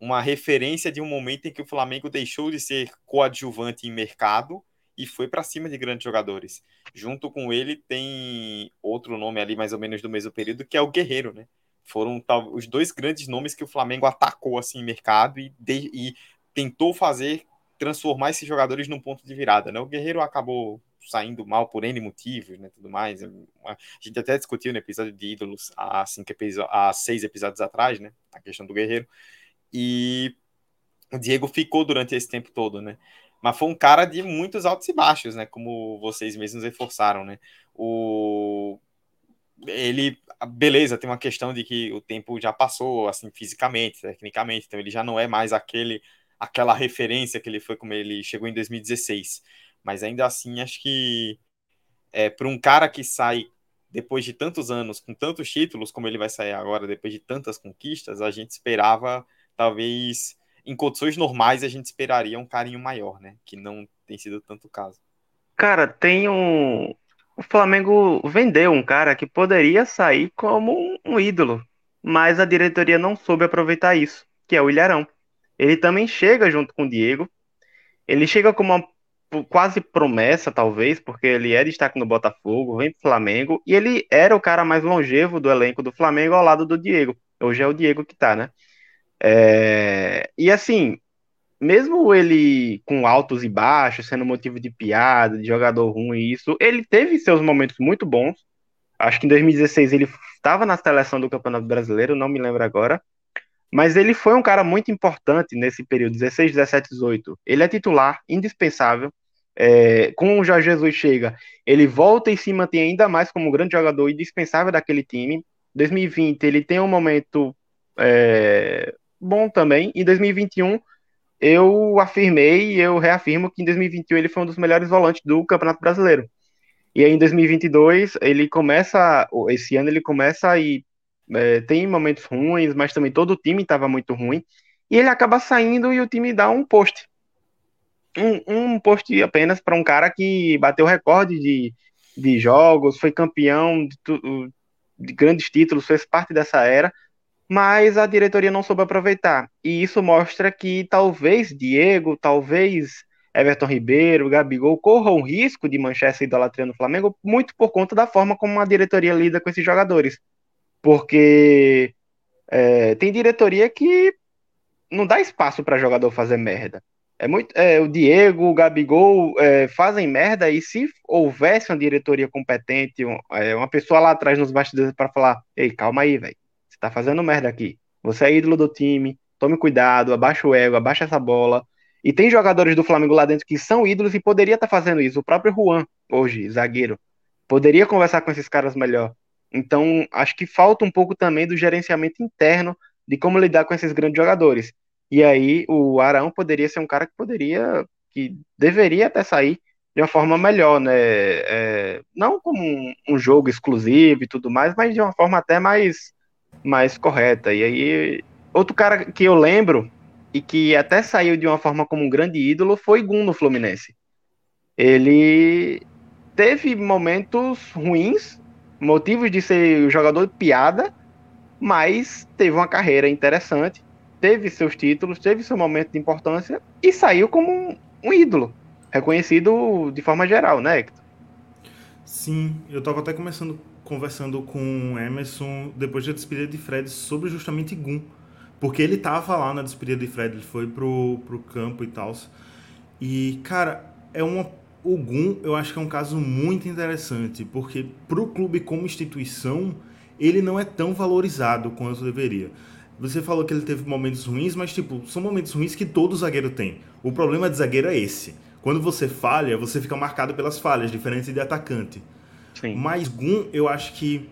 Speaker 4: uma referência de um momento em que o Flamengo deixou de ser coadjuvante em mercado e foi para cima de grandes jogadores. Junto com ele tem outro nome ali, mais ou menos do mesmo período, que é o Guerreiro, né? Foram tal, os dois grandes nomes que o Flamengo atacou assim em mercado e, de, e tentou fazer transformar esses jogadores num ponto de virada, né? O Guerreiro acabou saindo mal por N motivos, né, tudo mais. A gente até discutiu no episódio de ídolos há, cinco há seis episódios atrás, né, a questão do Guerreiro. E o Diego ficou durante esse tempo todo, né? mas foi um cara de muitos altos e baixos, né? Como vocês mesmos reforçaram, né? O ele, beleza, tem uma questão de que o tempo já passou, assim, fisicamente, tecnicamente, então ele já não é mais aquele, aquela referência que ele foi como ele chegou em 2016. Mas ainda assim, acho que é, para um cara que sai depois de tantos anos, com tantos títulos, como ele vai sair agora, depois de tantas conquistas, a gente esperava talvez em condições normais a gente esperaria um carinho maior, né? Que não tem sido tanto o caso.
Speaker 6: Cara, tem um. O Flamengo vendeu um cara que poderia sair como um, ídolo, mas a diretoria não soube aproveitar isso, que é o Ilharão. Ele também chega junto com o Diego. Ele chega como uma quase promessa, talvez, porque ele é destaque no Botafogo, vem pro Flamengo, e ele era o cara mais longevo do elenco do Flamengo ao lado do Diego. Hoje é o Diego que tá, né? É, e assim, mesmo ele com altos e baixos, sendo motivo de piada, de jogador ruim, isso, ele teve seus momentos muito bons. Acho que em 2016 ele estava na seleção do Campeonato Brasileiro, não me lembro agora. Mas ele foi um cara muito importante nesse período, 16, 17, 18. Ele é titular, indispensável. É, com o Jorge Jesus chega, ele volta e se mantém ainda mais como um grande jogador indispensável daquele time. 2020 ele tem um momento é, bom também. Em 2021, eu afirmei e eu reafirmo que em 2021 ele foi um dos melhores volantes do Campeonato Brasileiro. E aí em 2022 ele começa, esse ano ele começa e é, tem momentos ruins, mas também todo o time estava muito ruim. E ele acaba saindo e o time dá um post. Um, um post apenas para um cara que bateu recorde de, de jogos, foi campeão de, de grandes títulos, fez parte dessa era, mas a diretoria não soube aproveitar. E isso mostra que talvez Diego, talvez Everton Ribeiro, Gabigol corram o risco de manchar essa idolatria no Flamengo muito por conta da forma como a diretoria lida com esses jogadores. Porque é, tem diretoria que não dá espaço para jogador fazer merda. É muito, é, o Diego, o Gabigol é, fazem merda e se houvesse uma diretoria competente, um, é, uma pessoa lá atrás nos bastidores para falar, ei, calma aí, velho tá fazendo merda aqui. Você é ídolo do time, tome cuidado, abaixa o ego, abaixa essa bola. E tem jogadores do Flamengo lá dentro que são ídolos e poderia estar tá fazendo isso. O próprio Juan, hoje, zagueiro, poderia conversar com esses caras melhor. Então, acho que falta um pouco também do gerenciamento interno de como lidar com esses grandes jogadores. E aí o Arão poderia ser um cara que poderia, que deveria até sair de uma forma melhor, né? É, não como um, um, jogo exclusivo e tudo mais, mas de uma forma até mais, mais correta. E aí, outro cara que eu lembro e que até saiu de uma forma como um grande ídolo foi Gun no Fluminense. Ele teve momentos ruins, motivos de ser jogador de piada, mas teve uma carreira interessante teve seus títulos, teve seu momento de importância e saiu como um, um ídolo, reconhecido de forma geral, né, Hector?
Speaker 5: Sim, eu estava até começando conversando com Emerson depois da despedida de Fred sobre justamente Gun. Porque ele tava lá na despedida de Fred, ele foi pro, pro campo e tal. E, cara, é uma. O Gun, eu acho que é um caso muito interessante, porque pro clube como instituição, ele não é tão valorizado quanto deveria. Você falou que ele teve momentos ruins, mas, tipo, são momentos ruins que todo zagueiro tem. O problema de zagueiro é esse. Quando você falha, você fica marcado pelas falhas, diferente de atacante. Sim. Mas Gun, eu acho que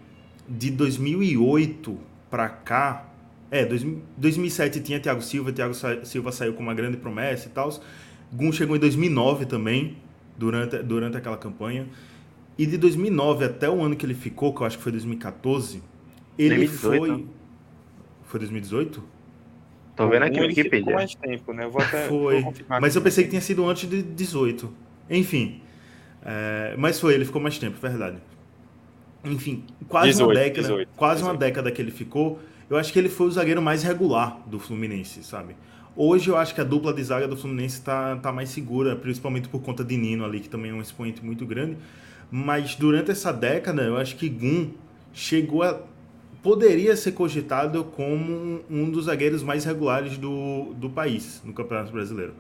Speaker 5: de 2008 para cá. É, 2007 tinha Thiago Silva, Thiago Silva saiu com uma grande promessa e tal. Gun chegou em 2009 também, durante, durante aquela campanha. E de 2009 até o ano que ele ficou, que eu acho que foi 2014, ele 2018, foi. Né? Foi 2018?
Speaker 6: Tô vendo aqui no Wikipedia.
Speaker 4: mais tempo, né? Eu vou até,
Speaker 5: foi. Vou mas eu pensei que tinha sido antes de 18. Enfim. É, mas foi, ele ficou mais tempo, verdade. Enfim, quase 18, uma década, 18, quase 18. uma década que ele ficou. Eu acho que ele foi o zagueiro mais regular do Fluminense, sabe? Hoje eu acho que a dupla de zaga do Fluminense tá, tá mais segura, principalmente por conta de Nino ali, que também é um expoente muito grande. Mas durante essa década, eu acho que Gum chegou a poderia ser cogitado como um dos zagueiros mais regulares do, do país no Campeonato Brasileiro.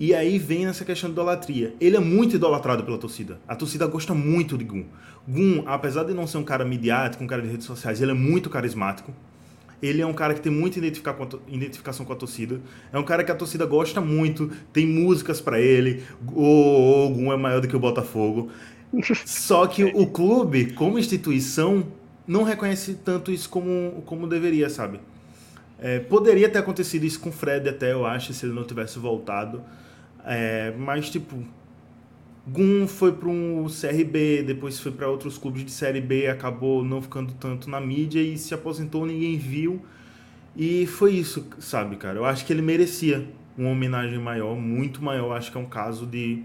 Speaker 5: E aí vem essa questão de idolatria. Ele é muito idolatrado pela torcida. A torcida gosta muito de Gun. Gun, apesar de não ser um cara midiático, um cara de redes sociais, ele é muito carismático. Ele é um cara que tem muita identificação com a torcida. É um cara que a torcida gosta muito. Tem músicas para ele. O, Gun é maior do que o Botafogo. Só que o clube, como instituição, não reconhece tanto isso como, como deveria, sabe? É, poderia ter acontecido isso com o Fred até, eu acho, se ele não tivesse voltado. É, mas, tipo, Gun foi para um CRB, depois foi para outros clubes de Série B, acabou não ficando tanto na mídia e se aposentou, ninguém viu. E foi isso, sabe, cara? Eu acho que ele merecia uma homenagem maior, muito maior. Acho que é um caso de,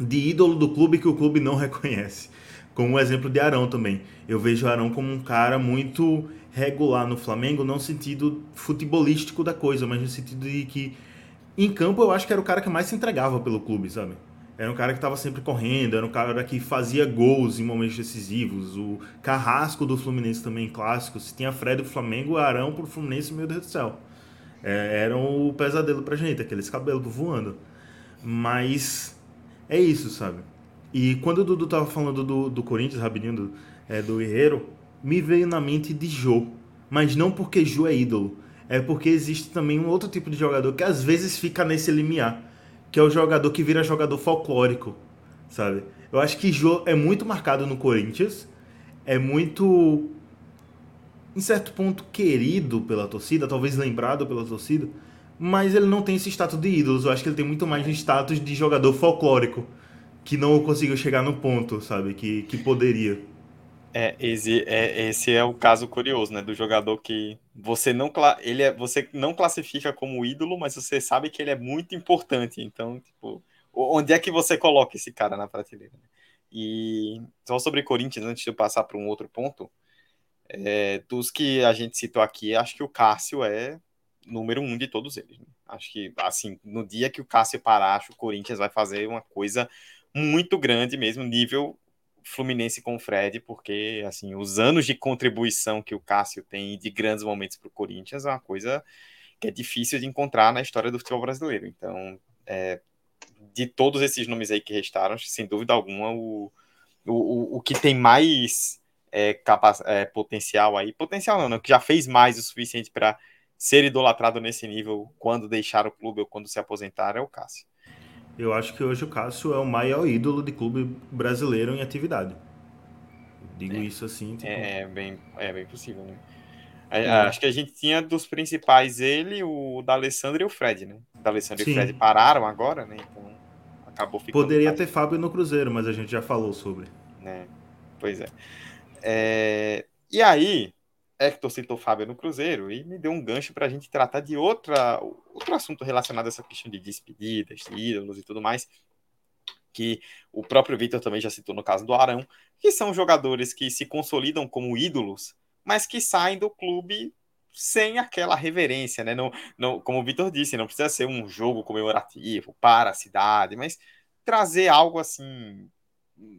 Speaker 5: de ídolo do clube que o clube não reconhece como o exemplo de Arão também. Eu vejo Arão como um cara muito regular no Flamengo, não no sentido futebolístico da coisa, mas no sentido de que em campo eu acho que era o cara que mais se entregava pelo clube, sabe? Era um cara que estava sempre correndo, era um cara que fazia gols em momentos decisivos. O carrasco do Fluminense também, clássico. Se tinha Fred do Flamengo, Arão pro Fluminense, meu Deus do céu. É, era o pesadelo pra gente, aqueles cabelos voando. Mas é isso, sabe? E quando o Dudu tava falando do, do Corinthians, rapidinho, do, é, do Guerreiro, me veio na mente de Jô. Mas não porque Jô é ídolo. É porque existe também um outro tipo de jogador que às vezes fica nesse limiar. Que é o jogador que vira jogador folclórico, sabe? Eu acho que Jô é muito marcado no Corinthians. É muito, em certo ponto, querido pela torcida, talvez lembrado pela torcida. Mas ele não tem esse status de ídolos. Eu acho que ele tem muito mais um status de jogador folclórico que não conseguiu chegar no ponto, sabe? Que, que poderia.
Speaker 4: É esse, é, esse é o caso curioso, né? Do jogador que você não, ele é, você não classifica como ídolo, mas você sabe que ele é muito importante. Então, tipo, onde é que você coloca esse cara na prateleira? E só sobre Corinthians, antes de eu passar para um outro ponto, é, dos que a gente citou aqui, acho que o Cássio é número um de todos eles. Né? Acho que, assim, no dia que o Cássio parar, acho que o Corinthians vai fazer uma coisa muito grande mesmo, nível Fluminense com o Fred, porque assim, os anos de contribuição que o Cássio tem de grandes momentos para o Corinthians é uma coisa que é difícil de encontrar na história do futebol brasileiro. Então, é, de todos esses nomes aí que restaram, sem dúvida alguma, o, o, o que tem mais é, capa, é, potencial aí, potencial não, não, que já fez mais o suficiente para ser idolatrado nesse nível quando deixar o clube ou quando se aposentar é o Cássio.
Speaker 5: Eu acho que hoje o Cássio é o maior ídolo de clube brasileiro em atividade. Digo é, isso assim.
Speaker 4: Tipo... É, bem, é bem possível, né? É, acho que a gente tinha dos principais ele, o D'Alessandro e o Fred, né? O D'Alessandro
Speaker 5: Sim.
Speaker 4: e o Fred pararam agora, né? Então acabou ficando.
Speaker 5: Poderia ter Fábio no Cruzeiro, mas a gente já falou sobre.
Speaker 4: né? Pois é. É, E aí, Hector citou o Fábio no Cruzeiro e me deu um gancho para a gente tratar de outra, outro assunto relacionado a essa questão de despedidas, de ídolos e tudo mais, que o próprio Vitor também já citou no caso do Arão, que são jogadores que se consolidam como ídolos, mas que saem do clube sem aquela reverência, né? Não, não, como o Vitor disse, não precisa ser um jogo comemorativo para a cidade, mas trazer algo assim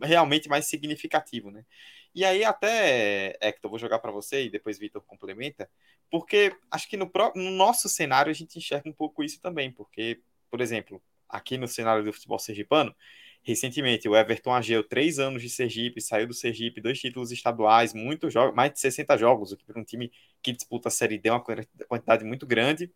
Speaker 4: realmente mais significativo, né? E aí até, Hector, vou jogar para você e depois Vitor complementa, porque acho que no, pró- no nosso cenário a gente enxerga um pouco isso também, porque, por exemplo, aqui no cenário do futebol sergipano, recentemente o Everton Ageu, três anos de Sergipe, saiu do Sergipe, dois títulos estaduais, muitos jogos, mais de 60 jogos, o que para um time que disputa a Série D é uma quantidade muito grande,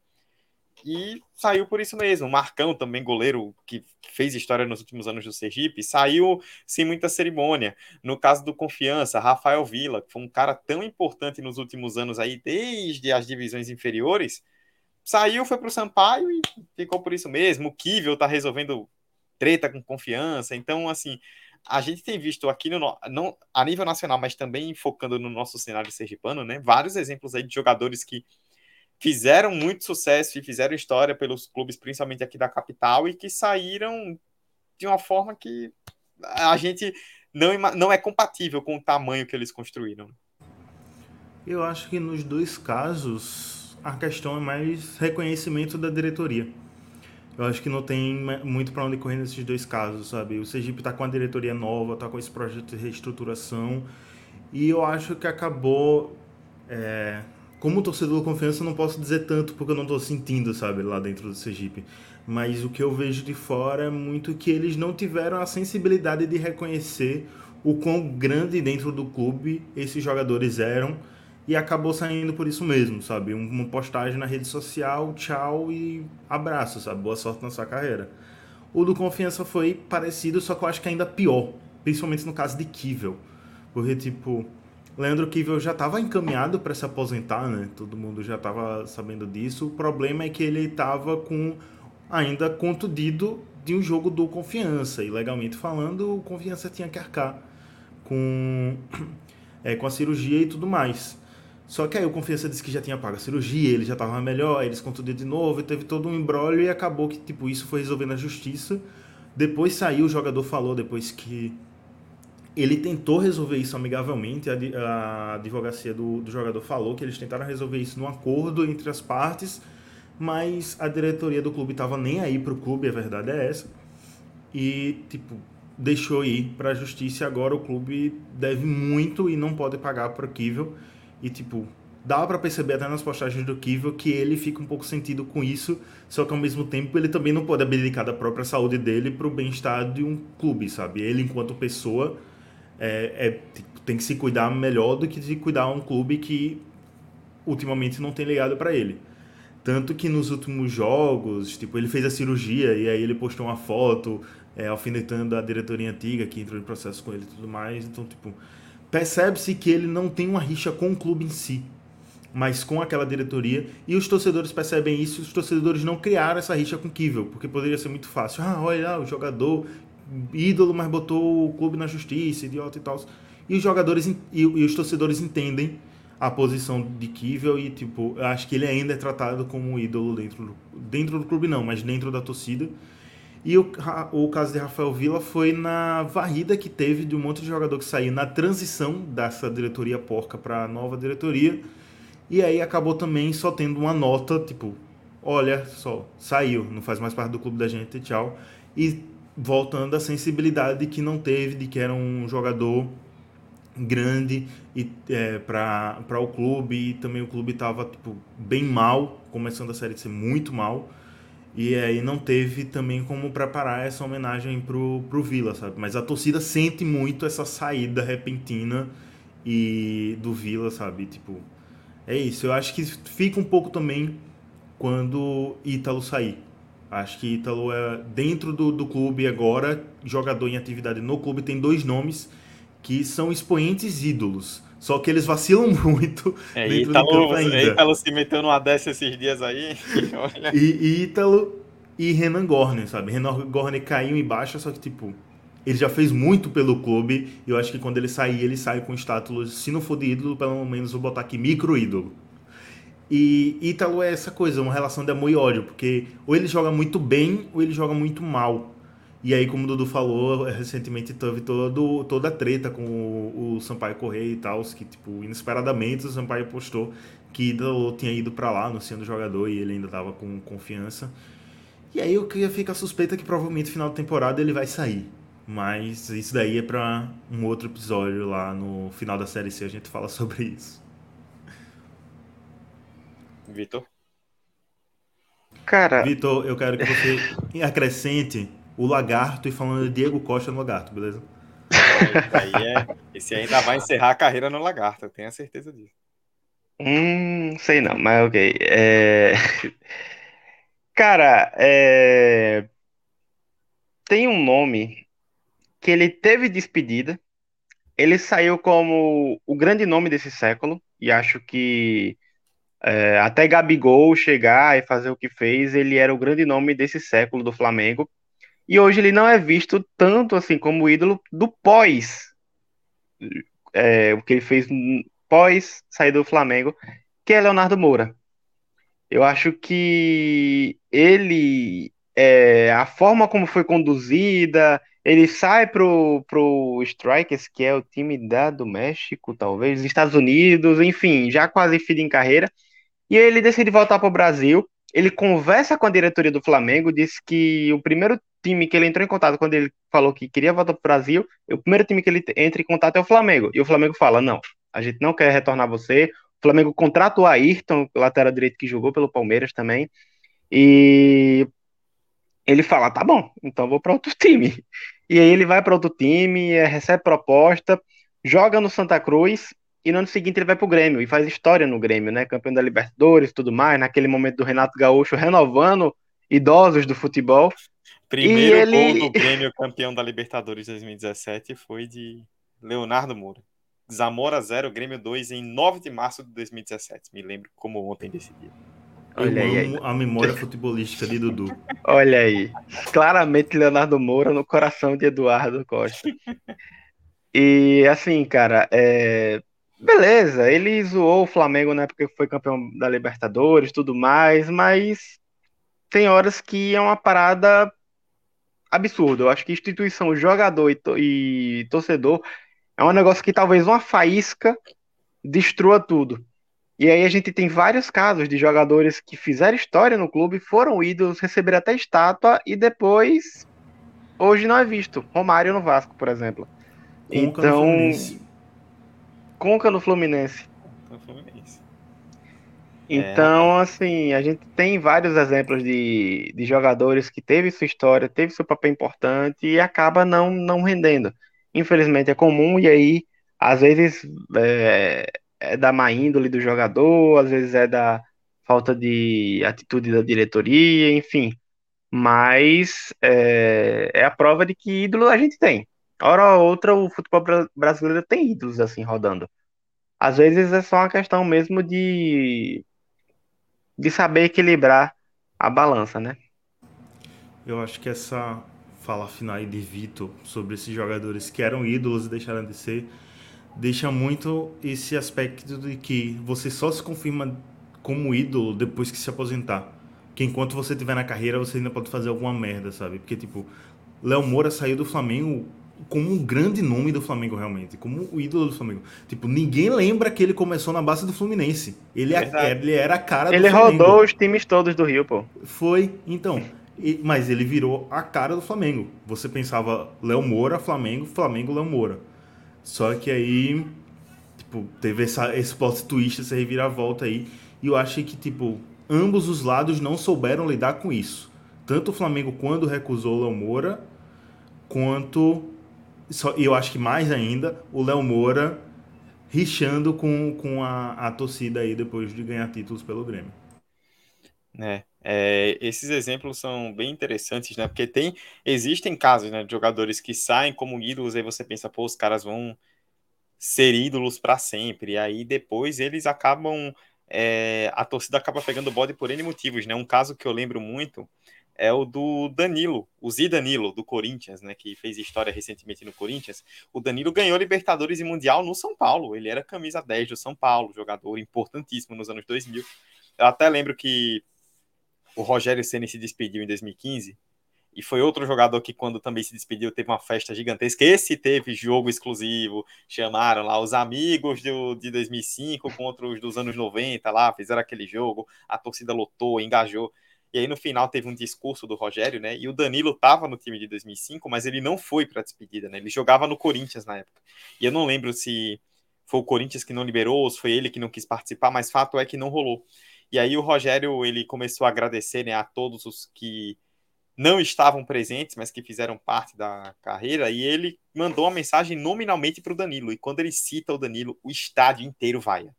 Speaker 4: e saiu por isso mesmo. Marcão, também goleiro que fez história nos últimos anos do Sergipe, saiu sem muita cerimônia. No caso do Confiança, Rafael Vila, que foi um cara tão importante nos últimos anos aí, desde as divisões inferiores, saiu, foi para o Sampaio e ficou por isso mesmo. O Kivel tá resolvendo treta com confiança. Então, assim, a gente tem visto aqui no- não, a nível nacional, mas também focando no nosso cenário sergipano, né? Vários exemplos aí de jogadores que fizeram muito sucesso e fizeram história pelos clubes, principalmente aqui da capital, e que saíram de uma forma que a gente não, não é compatível com o tamanho que eles construíram.
Speaker 5: Eu acho que nos dois casos a questão é mais reconhecimento da diretoria. Eu acho que não tem muito para onde correr nesses dois casos, sabe? O Sergipe tá com a diretoria nova, tá com esse projeto de reestruturação e eu acho que acabou é, como torcedor do Confiança eu não posso dizer tanto porque eu não tô sentindo, sabe, lá dentro do Sergipe. Mas o que eu vejo de fora é muito que eles não tiveram a sensibilidade de reconhecer o quão grande dentro do clube esses jogadores eram e acabou saindo por isso mesmo, sabe? Um- Uma postagem na rede social, tchau e abraço, sabe? Boa sorte na sua carreira. O do Confiança foi parecido, só que eu acho que ainda pior, principalmente no caso de Kivel. Porque, tipo, Leandro Kivel já estava encaminhado para se aposentar, né? Todo mundo já estava sabendo disso. O problema é que ele estava com ainda contundido de um jogo do Confiança. E legalmente falando, o Confiança tinha que arcar com, é, com a cirurgia e tudo mais. Só que aí o Confiança disse que já tinha pago a cirurgia, ele já estava melhor, aí eles contundiram de novo, e teve todo um embrólio e acabou que tipo isso foi resolvido na justiça. Depois saiu, o jogador falou depois que ele tentou resolver isso amigavelmente, a, advocacia do, do jogador falou que eles tentaram resolver isso num acordo entre as partes, mas a diretoria do clube estava nem aí pro clube, a verdade é essa. E, tipo, deixou ir para a justiça agora o clube deve muito e não pode pagar para o Kivel. E, tipo, dá para perceber até nas postagens do Kivel que ele fica um pouco sentido com isso, só que ao mesmo tempo ele também não pode abdicar da própria saúde dele para o bem-estar de um clube, sabe? Ele, enquanto pessoa, é, é, tipo, tem que se cuidar melhor do que de cuidar um clube que ultimamente não tem ligado para ele. Tanto que nos últimos jogos, tipo, ele fez a cirurgia e aí ele postou uma foto é, alfinetando a diretoria antiga que entrou em processo com ele e tudo mais. Então, tipo, percebe-se que ele não tem uma rixa com o clube em si, mas com aquela diretoria. E os torcedores percebem isso os torcedores não criaram essa rixa com o Kivel, porque poderia ser muito fácil. Ah, olha lá, o jogador ídolo, mas botou o clube na justiça, idiota e tal. E os jogadores e, e os torcedores entendem a posição de Kivel e, tipo, eu acho que ele ainda é tratado como ídolo dentro do, dentro do clube, não, mas dentro da torcida. E o, o caso de Rafael Vila foi na varrida que teve de um monte de jogador que saiu na transição dessa diretoria porca para a nova diretoria. E aí acabou também só tendo uma nota, tipo, olha só, saiu, não faz mais parte do clube da gente, tchau. E voltando à sensibilidade que não teve de que era um jogador grande e é, para o clube e também o clube estava tipo bem mal começando a série de ser muito mal e aí não teve também como preparar essa homenagem pro, pro Vila sabe? Mas a torcida sente muito essa saída repentina e do Vila sabe? Tipo é isso. Eu acho que fica um pouco também quando Ítalo sair acho que Ítalo é dentro do, do clube agora jogador em atividade no clube tem dois nomes que são expoentes ídolos. Só que eles vacilam muito.
Speaker 4: É,
Speaker 5: dentro
Speaker 4: Ítalo,
Speaker 5: do campo ainda.
Speaker 4: Ítalo se meteu numa dessa esses dias aí. Olha.
Speaker 5: E, e Ítalo e Renan Gorner, sabe? Renan Gorner caiu em baixa, só que, tipo, ele já fez muito pelo clube. E eu acho que quando ele sair, ele sai com estátulos, se não for de ídolo, pelo menos vou botar aqui micro ídolo. E Ítalo é essa coisa, uma relação de amor e ódio, porque ou ele joga muito bem ou ele joga muito mal. E aí, como o Dudu falou, recentemente teve todo, toda a treta com o, o Sampaio Correia e tal, que, tipo, inesperadamente o Sampaio postou que Ítalo tinha ido para lá, anunciando o jogador, e ele ainda tava com confiança. E aí eu queria ficar suspeita que provavelmente no final da temporada ele vai sair. Mas isso daí é para um outro episódio lá no final da série C, a gente fala sobre isso.
Speaker 4: Vitor.
Speaker 6: Cara,
Speaker 5: Vitor, eu quero que você acrescente o lagarto e falando de Diego Costa no lagarto, beleza?
Speaker 4: Aí é, esse ainda vai encerrar a carreira no Lagarto, eu tenho a certeza disso.
Speaker 6: hum, sei não, mas ok. É... Cara, é... tem um nome que ele teve despedida, ele saiu como o grande nome desse século, e acho que é, até Gabigol chegar e fazer o que fez, ele era o grande nome desse século do Flamengo. E hoje ele não é visto tanto assim como ídolo do pós, é, o que ele fez pós sair do Flamengo, que é Leonardo Moura. Eu acho que ele, é, a forma como foi conduzida, ele sai pro, pro Strikers, que é o time da, do México, talvez, Estados Unidos, enfim, já quase fim em carreira, e ele decide voltar para o Brasil. Ele conversa com a diretoria do Flamengo, diz que o primeiro time que ele entrou em contato quando ele falou que queria voltar para o Brasil, o primeiro time que ele entra em contato é o Flamengo. E o Flamengo fala: não, a gente não quer retornar você. O Flamengo contrata o Ayrton, lateral direito que jogou pelo Palmeiras também. E ele fala: tá bom, então vou para outro time. E aí ele vai para outro time, eh, recebe proposta, joga no Santa Cruz. E no ano seguinte ele vai pro Grêmio e faz história no Grêmio, né? Campeão da Libertadores e tudo mais, naquele momento do Renato Gaúcho renovando idosos do futebol.
Speaker 4: Primeiro
Speaker 6: E ele-
Speaker 4: gol do Grêmio campeão da Libertadores 2017 foi de Leonardo Moura. Zamora 0, Grêmio 2 em 9 de março de 2017. Me lembro como ontem desse dia.
Speaker 6: Olha
Speaker 5: eu
Speaker 6: aí, aí.
Speaker 5: a memória futebolística de Dudu.
Speaker 6: Olha aí. Claramente Leonardo Moura no coração de Eduardo Costa. E assim, cara, é... beleza, ele zoou o Flamengo na época que foi campeão da Libertadores tudo mais, mas tem horas que é uma parada absurda. Eu acho que instituição, jogador e, to- e torcedor é um negócio que talvez uma faísca destrua tudo. E aí a gente tem vários casos de jogadores que fizeram história no clube, foram ídolos, receberam até estátua e depois hoje não é visto. Romário no Vasco, por exemplo.
Speaker 5: Conca
Speaker 6: Então. Conca no Fluminense.
Speaker 4: Então, Fluminense.
Speaker 6: Então, assim, a gente tem vários exemplos de, de jogadores que teve sua história, teve seu papel importante e acaba não, não rendendo. Infelizmente é comum, e aí, às vezes, é, é da má índole do jogador, às vezes é da falta de atitude da diretoria, enfim. Mas é, é a prova de que ídolo a gente tem. Hora ou outra, o futebol bra- brasileiro tem ídolos assim rodando. Às vezes é só uma questão mesmo de de saber equilibrar a balança, né?
Speaker 5: Eu acho que essa fala final aí de Vitor sobre esses jogadores que eram ídolos e deixaram de ser, deixa muito esse aspecto de que você só se confirma como ídolo depois que se aposentar. Que enquanto você estiver na carreira, você ainda pode fazer alguma merda, sabe? Porque, tipo, Léo Moura saiu do Flamengo como um grande nome do Flamengo, realmente. Como o ídolo do Flamengo. Tipo, ninguém lembra que ele começou na base do Fluminense. Ele, é- ele era a cara do
Speaker 6: Ele
Speaker 5: Flamengo.
Speaker 6: rodou os times todos do Rio, pô.
Speaker 5: Foi, então. e- mas ele virou a cara do Flamengo. Você pensava Léo Moura, Flamengo, Flamengo, Léo Moura. Só que aí, tipo, teve essa, esse plot twist, essa reviravolta aí. E eu achei que, tipo, ambos os lados não souberam lidar com isso. Tanto o Flamengo quando recusou o Léo Moura, quanto. E eu acho que mais ainda, o Léo Moura rixando com, com a, a torcida aí depois de ganhar títulos pelo Grêmio.
Speaker 4: né? É, esses exemplos são bem interessantes, né? Porque tem, existem casos, né, de jogadores que saem como ídolos, aí você pensa, pô, os caras vão ser ídolos para sempre. E aí depois eles acabam. É, a torcida acaba pegando bode por N motivos, né? Um caso que eu lembro muito é o do Danilo, o Zidanilo, do Corinthians, né, que fez história recentemente no Corinthians. O Danilo ganhou Libertadores e Mundial no São Paulo. Ele era camisa 10 do São Paulo, jogador importantíssimo nos anos 2000. Eu até lembro que o Rogério Ceni se despediu em 2015 e foi outro jogador que, quando também se despediu, teve uma festa gigantesca. Esse teve jogo exclusivo, chamaram lá os amigos do, de 2005 contra os dos anos 90 lá, fizeram aquele jogo, a torcida lotou, engajou. E aí no final teve um discurso do Rogério, né? E o Danilo estava no time de 2005, mas ele não foi para a despedida, né? Ele jogava no Corinthians na época. E eu não lembro se foi o Corinthians que não liberou, ou se foi ele que não quis participar, mas fato é que não rolou. E aí o Rogério ele começou a agradecer né, a todos os que não estavam presentes, mas que fizeram parte da carreira, e ele mandou uma mensagem nominalmente para o Danilo. E quando ele cita o Danilo, o estádio inteiro vai.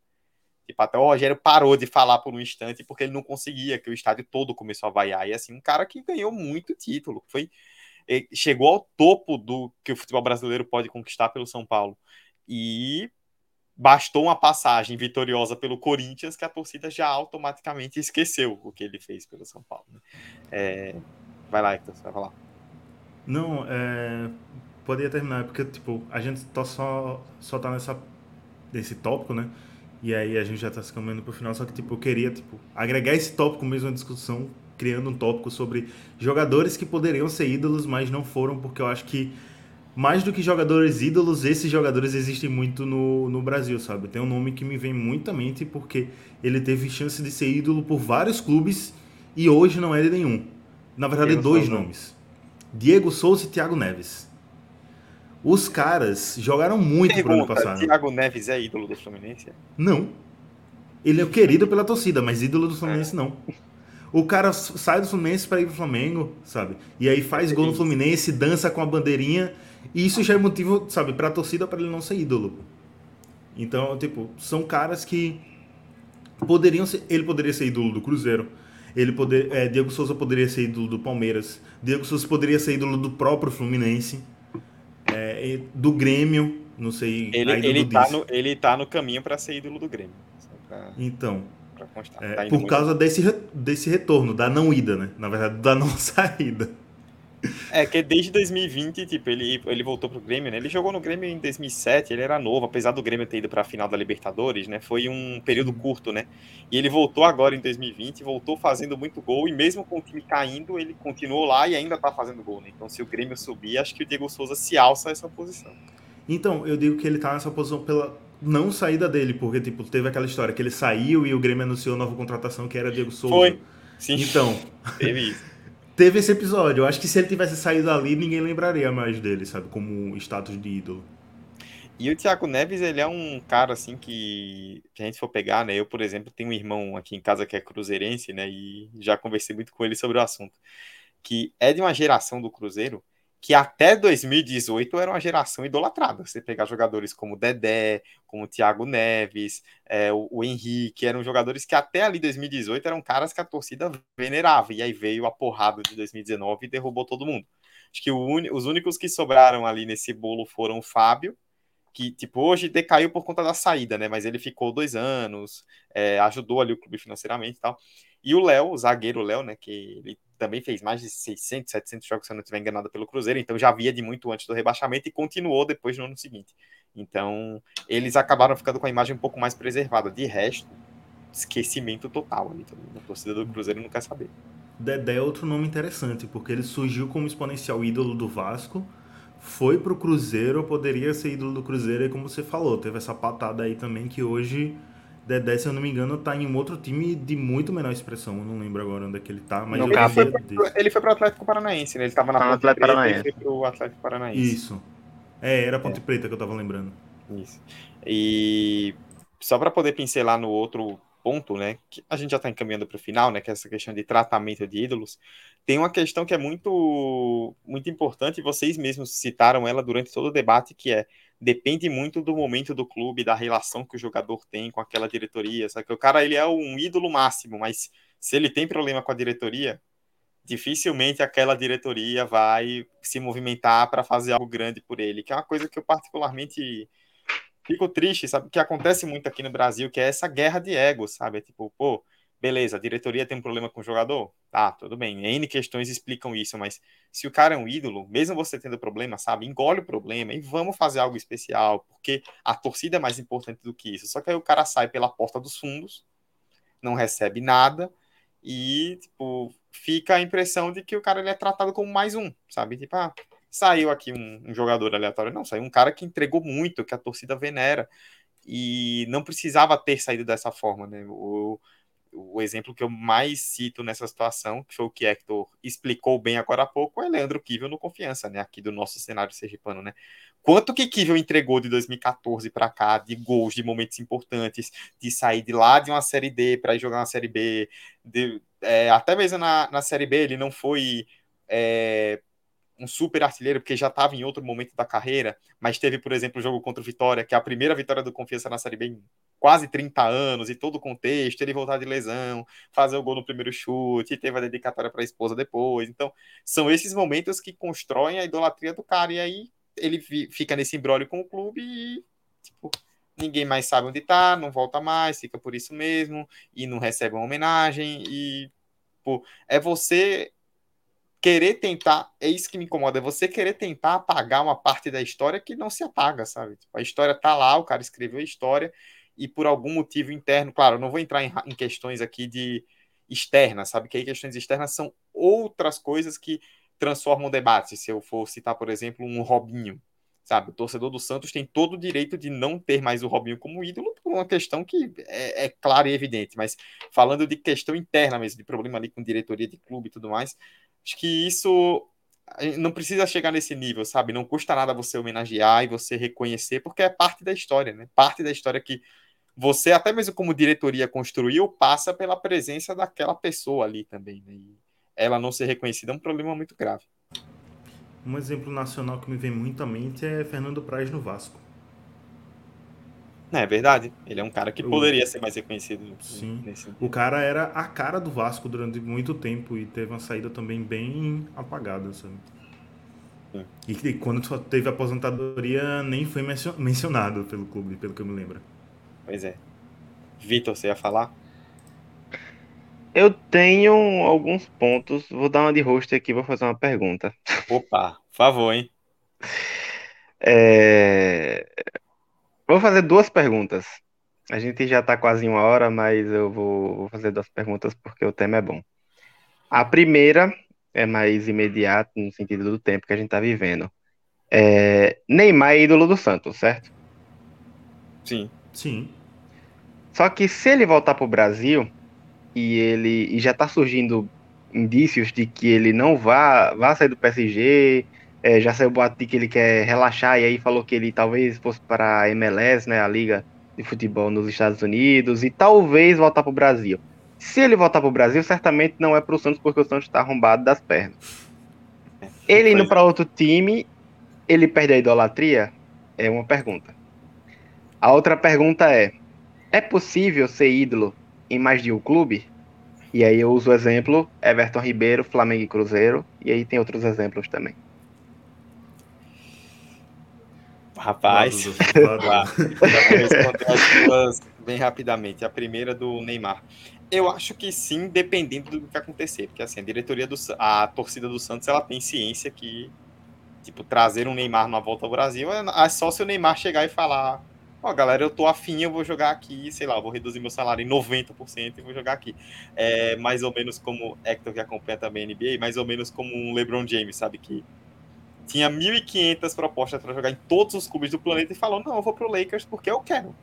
Speaker 4: Tipo, até o Rogério parou de falar por um instante porque ele não conseguia, que o estádio todo começou a vaiar. E assim, um cara que ganhou muito título, foi chegou ao topo do que o futebol brasileiro pode conquistar pelo São Paulo. E bastou uma passagem vitoriosa pelo Corinthians que a torcida já automaticamente esqueceu o que ele fez pelo São Paulo. Né? É... Vai lá, Hector, vai falar.
Speaker 5: Não, é... poderia terminar, porque tipo, a gente tá só, só tá nessa, nesse tópico, né? E aí a gente já tá se caminhando pro final, só que tipo, eu queria tipo, agregar esse tópico mesmo na discussão, criando um tópico sobre jogadores que poderiam ser ídolos, mas não foram, porque eu acho que mais do que jogadores ídolos, esses jogadores existem muito no, no Brasil, sabe? Tem um nome que me vem muito à mente porque ele teve chance de ser ídolo por vários clubes e hoje não é de nenhum. Na verdade, Diego dois Souza. nomes: Diego Souza e Thiago Neves. Os caras jogaram muito
Speaker 4: Pergunta, pro ano passado. Thiago Neves é ídolo do Fluminense?
Speaker 5: Não. Ele é querido pela torcida, mas ídolo do Fluminense é. não. O cara sai do Fluminense para ir pro Flamengo, sabe? E aí faz gol no Fluminense, dança com a bandeirinha e isso já é motivo, sabe, pra torcida para ele não ser ídolo. Então, tipo, são caras que poderiam ser. Ele poderia ser ídolo do Cruzeiro. Ele poder, é, Diego Souza poderia ser ídolo do Palmeiras. Diego Souza poderia ser ídolo do próprio Fluminense. É, do Grêmio. Não sei.
Speaker 4: Ele, ele, tá no, ele tá no caminho para ser ídolo do Grêmio.
Speaker 5: Pra, então. Pra é, tá por causa desse, desse retorno, da não ida, né? Na verdade, da não saída.
Speaker 4: É, que desde 2020, tipo, ele, ele voltou pro Grêmio, né? Ele jogou no Grêmio em 2007, ele era novo, apesar do Grêmio ter ido pra final da Libertadores, né? Foi um período curto, né? E ele voltou agora em 2020, voltou fazendo muito gol, e mesmo com o time caindo, ele continuou lá e ainda tá fazendo gol, né? Então, se o Grêmio subir, acho que o Diego Souza se alça essa posição.
Speaker 5: Então, eu digo que ele tá nessa posição pela não saída dele, porque, tipo, teve aquela história que ele saiu e o Grêmio anunciou nova contratação que era Diego Souza.
Speaker 4: Foi. Sim.
Speaker 5: Então.
Speaker 4: Teve isso
Speaker 5: teve esse episódio. Eu acho que se ele tivesse saído ali, ninguém lembraria mais dele, sabe? Como status de ídolo.
Speaker 4: E o Thiago Neves, ele é um cara, assim, que, que a gente for pegar, né? Eu, por exemplo, tenho um irmão aqui em casa que é cruzeirense, né? E já conversei muito com ele sobre o assunto. Que é de uma geração do Cruzeiro que até 2018 era uma geração idolatrada. Você pegar jogadores como Dedé, como Thiago Neves, é, o, o, Henrique, eram jogadores que até ali 2018 eram caras que a torcida venerava. E aí veio a porrada de 2019 e derrubou todo mundo. Acho que un... os únicos que sobraram ali nesse bolo foram o Fábio, que tipo hoje decaiu por conta da saída, né? Mas ele ficou dois anos, é, ajudou ali o clube financeiramente e tal. E o Léo, o zagueiro Léo, né? Que ele também fez mais de 600, 700 jogos, se eu não estiver enganado, pelo Cruzeiro, então já havia de muito antes do rebaixamento e continuou depois no ano seguinte. Então, eles acabaram ficando com a imagem um pouco mais preservada. De resto, esquecimento total ali. A torcida do Cruzeiro não quer saber.
Speaker 5: Dedé é outro nome interessante, porque ele surgiu como exponencial ídolo do Vasco, foi pro Cruzeiro, poderia ser ídolo do Cruzeiro, e como você falou, teve essa patada aí também que hoje Dedé, se eu não me engano, tá em um outro time de muito menor expressão. Eu não lembro agora onde é que ele tá, mas
Speaker 4: ele, foi pro, ele foi pro Atlético Paranaense, né? Ele tava na ah, Ponte Preta Paranaense. e foi pro Atlético Paranaense.
Speaker 5: Isso. É, era a Ponte é. Preta que eu tava lembrando.
Speaker 4: Isso. E só para poder pincelar no outro ponto, né, que a gente já está encaminhando para o final, né, que é essa questão de tratamento de ídolos, tem uma questão que é muito muito importante, vocês mesmos citaram ela durante todo o debate, que é depende muito do momento do clube, da relação que o jogador tem com aquela diretoria. Sabe que o cara ele é um ídolo máximo, mas se ele tem problema com a diretoria, dificilmente aquela diretoria vai se movimentar para fazer algo grande por ele, que é uma coisa que eu particularmente fico triste, sabe? Que acontece muito aqui no Brasil, que é essa guerra de ego, sabe? É tipo, pô, beleza, a diretoria tem um problema com o jogador? Tá, tudo bem. N questões explicam isso, mas se o cara é um ídolo, mesmo você tendo problema, sabe? Engole o problema e vamos fazer algo especial, porque a torcida é mais importante do que isso. Só que aí o cara sai pela porta dos fundos, não recebe nada e, tipo, fica a impressão de que o cara ele é tratado como mais um, sabe? Tipo, ah, saiu aqui um, um, jogador aleatório. Não, saiu um cara que entregou muito, que a torcida venera. E não precisava ter saído dessa forma, né? O, o exemplo que eu mais cito nessa situação, que foi o que Hector explicou bem agora há pouco, é Leandro Kivel no Confiança, né? Aqui do nosso cenário sergipano, né? Quanto que Kivel entregou de 2014 para cá, de gols, de momentos importantes, de sair de lá de uma Série D para jogar uma Série B, de, é, até mesmo na, na Série B ele não foi é, um super artilheiro, porque já estava em outro momento da carreira, mas teve, por exemplo, o jogo contra o Vitória, que é a primeira vitória do Confiança na Série B em quase 30 anos, e todo o contexto, ele voltar de lesão, fazer o gol no primeiro chute, teve a dedicatória para a esposa depois. Então, são esses momentos que constroem a idolatria do cara, e aí ele fica nesse embrólio com o clube e, tipo, ninguém mais sabe onde tá, não volta mais, fica por isso mesmo, e não recebe uma homenagem, e, é você querer tentar, é isso que me incomoda, é você querer tentar apagar uma parte da história que não se apaga, sabe? Tipo, a história tá lá, o cara escreveu a história e por algum motivo interno, claro, não vou entrar em, em questões aqui de externas, sabe? Que aí questões externas são outras coisas que transformam o debate. Se eu for citar, por exemplo, um Robinho, sabe? O torcedor do Santos tem todo o direito de não ter mais o Robinho como ídolo por uma questão que é, é clara e evidente, mas falando de questão interna mesmo, de problema ali com diretoria de clube e tudo mais, Acho que isso não precisa chegar nesse nível, sabe? Não custa nada você homenagear e você reconhecer, porque é parte da história, né? Parte da história que você, até mesmo como diretoria, construiu, passa pela presença daquela pessoa ali também, né? E ela não ser reconhecida é um problema muito grave.
Speaker 5: Um exemplo nacional que me vem muito à mente é Fernando Praz no Vasco.
Speaker 4: É verdade. Ele é um cara que poderia ser mais reconhecido.
Speaker 5: Sim. Nesse... O cara era a cara do Vasco durante muito tempo e teve uma saída também bem apagada, sabe? Sim. E quando teve aposentadoria nem foi mencionado pelo clube, pelo que eu me lembro.
Speaker 4: Pois é. Vitor, você ia falar?
Speaker 6: Eu tenho alguns pontos. Vou dar uma de host aqui, vou fazer uma pergunta.
Speaker 4: Opa, por favor, hein?
Speaker 6: É... Vou fazer duas perguntas. A gente já está quase em uma hora, mas eu vou, vou fazer duas perguntas porque o tema é bom. A primeira é mais imediata, no sentido do tempo que a gente está vivendo. É, Neymar é ídolo do Santos, certo?
Speaker 4: Sim.
Speaker 5: Sim.
Speaker 6: Só que se ele voltar para o Brasil e ele e já está surgindo indícios de que ele não vá, vá sair do PSG, é, já saiu o boato de que ele quer relaxar e aí falou que ele talvez fosse para a MLS, né, a Liga de Futebol nos Estados Unidos, e talvez voltar para o Brasil. Se ele voltar para o Brasil, certamente não é para o Santos, porque o Santos está arrombado das pernas. Ele indo para outro time, ele perde a idolatria? É uma pergunta. A outra pergunta é: é possível ser ídolo em mais de um clube? E aí eu uso o exemplo Everton Ribeiro, Flamengo e Cruzeiro, e aí tem outros exemplos também.
Speaker 4: Rapaz, vou responder as duas bem rapidamente. A primeira do Neymar. Eu acho que sim, dependendo do que acontecer, porque assim, a diretoria do a torcida do Santos, ela tem ciência que tipo trazer um Neymar na volta ao Brasil é, é só se o Neymar chegar e falar ó, oh, galera, eu tô afim, eu vou jogar aqui, sei lá, vou reduzir meu salário em 90% e vou jogar aqui. É mais ou menos como Hector que acompanha também a NBA, mais ou menos como um LeBron James, sabe que tinha 1.500 propostas para jogar em todos os clubes do planeta e falou: não, eu vou pro Lakers porque eu quero.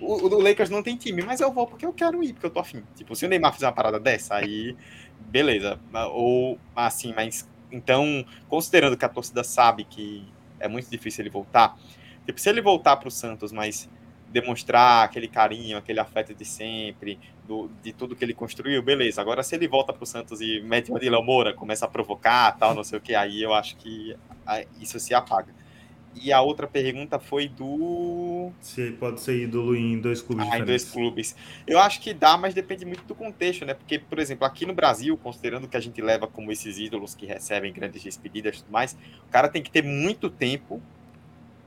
Speaker 4: O, o, Lakers não tem time, mas eu vou porque eu quero ir, porque eu tô afim. Tipo, se o Neymar fizer uma parada dessa, aí beleza. Ou assim, mas então, considerando que a torcida sabe que é muito difícil ele voltar, tipo, se ele voltar pro Santos, mas demonstrar aquele carinho, aquele afeto de sempre, do, de tudo que ele construiu, beleza. Agora, se ele volta para o Santos e mete uma de Moura, começa a provocar, tal, não sei o que, aí eu acho que isso se apaga. E a outra pergunta foi do.
Speaker 5: Se pode ser ídolo em dois clubes ah,
Speaker 4: em dois clubes. Eu acho que dá, mas depende muito do contexto, né? Porque, por exemplo, aqui no Brasil, considerando que a gente leva como esses ídolos que recebem grandes despedidas e tudo mais, o cara tem que ter muito tempo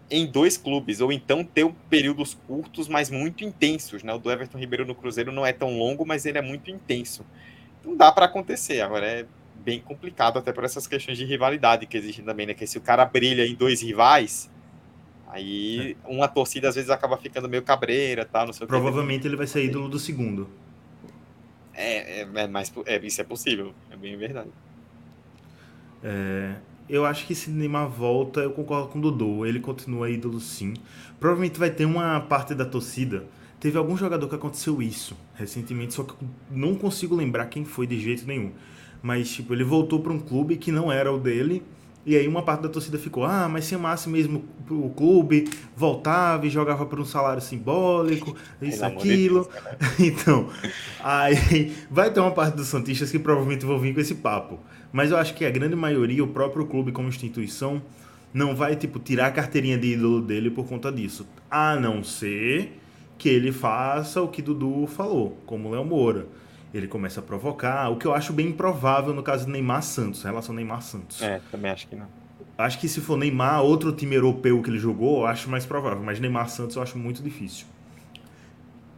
Speaker 4: em dois clubes, ou então ter períodos curtos, mas muito intensos, né? O do Everton Ribeiro no Cruzeiro não é tão longo, mas ele é muito intenso. Não dá para acontecer. Agora é bem complicado até por essas questões de rivalidade que existem também, né? Que se o cara brilha em dois rivais, aí é. uma torcida às vezes acaba ficando meio cabreira, tal, não sei
Speaker 5: Provavelmente que. ele vai ser ídolo do segundo.
Speaker 4: É, é, é mas é, isso é possível, é bem verdade.
Speaker 5: É, eu acho que se Neymar volta, eu concordo com o Dudu. Ele continua ídolo sim. Provavelmente vai ter uma parte da torcida. Teve algum jogador que aconteceu isso recentemente, só que eu não consigo lembrar quem foi de jeito nenhum. Mas, tipo, ele voltou para um clube que não era o dele. E aí uma parte da torcida ficou, ah, mas se amasse mesmo o clube, voltava e jogava por um salário simbólico, isso, aquilo. Então, aí vai ter uma parte dos Santistas que provavelmente vão vir com esse papo. Mas eu acho que a grande maioria, o próprio clube como instituição, não vai, tipo, tirar a carteirinha de ídolo dele por conta disso. A não ser que ele faça o que Dudu falou, como o Léo Moura. Ele começa a provocar, o que eu acho bem improvável no caso do Neymar Santos, em relação ao Neymar Santos.
Speaker 4: É, também acho que não.
Speaker 5: Acho que se for Neymar, outro time europeu que ele jogou, eu acho mais provável. Mas Neymar Santos eu acho muito difícil.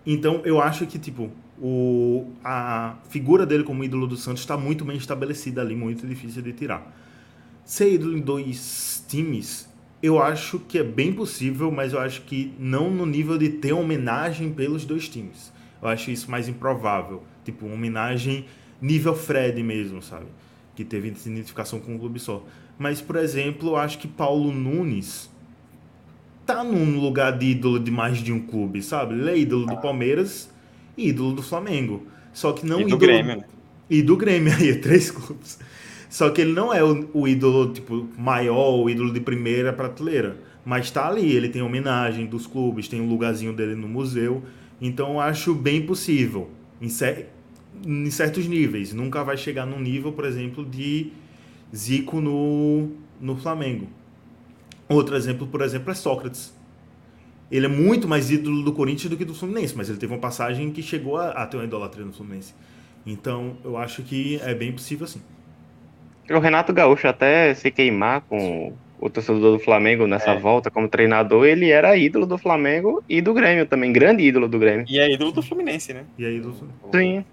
Speaker 5: Então eu acho que, tipo, o, a figura dele como ídolo do Santos está muito bem estabelecida ali, muito difícil de tirar. Ser ídolo em dois times, eu acho que é bem possível, mas eu acho que não no nível de ter homenagem pelos dois times. Eu acho isso mais improvável. Tipo, uma homenagem nível Fred mesmo, sabe? Que teve identificação com um clube só. Mas, por exemplo, eu acho que Paulo Nunes tá num lugar de ídolo de mais de um clube, sabe? Ele é ídolo do Palmeiras ídolo do Flamengo. Só que não
Speaker 4: e do
Speaker 5: ídolo...
Speaker 4: Grêmio.
Speaker 5: E do Grêmio aí, três clubes. Só que ele não é o, o, ídolo tipo maior, o ídolo de primeira prateleira, mas tá ali, ele tem homenagem dos clubes, tem um lugarzinho dele no museu. Então acho bem possível em, cer em certos níveis. Nunca vai chegar num nível, por exemplo, de Zico no, no Flamengo. Outro exemplo, por exemplo, é Sócrates ele é muito mais ídolo do Corinthians do que do Fluminense, mas ele teve uma passagem que chegou a, a ter uma idolatria no Fluminense. Então, eu acho que é bem possível sim.
Speaker 6: O Renato Gaúcho até se queimar com o torcedor do Flamengo nessa é. volta como treinador, ele era ídolo do Flamengo e do Grêmio também, grande ídolo do Grêmio.
Speaker 4: E é ídolo do Fluminense, né?
Speaker 5: E é ídolo
Speaker 6: do Sim.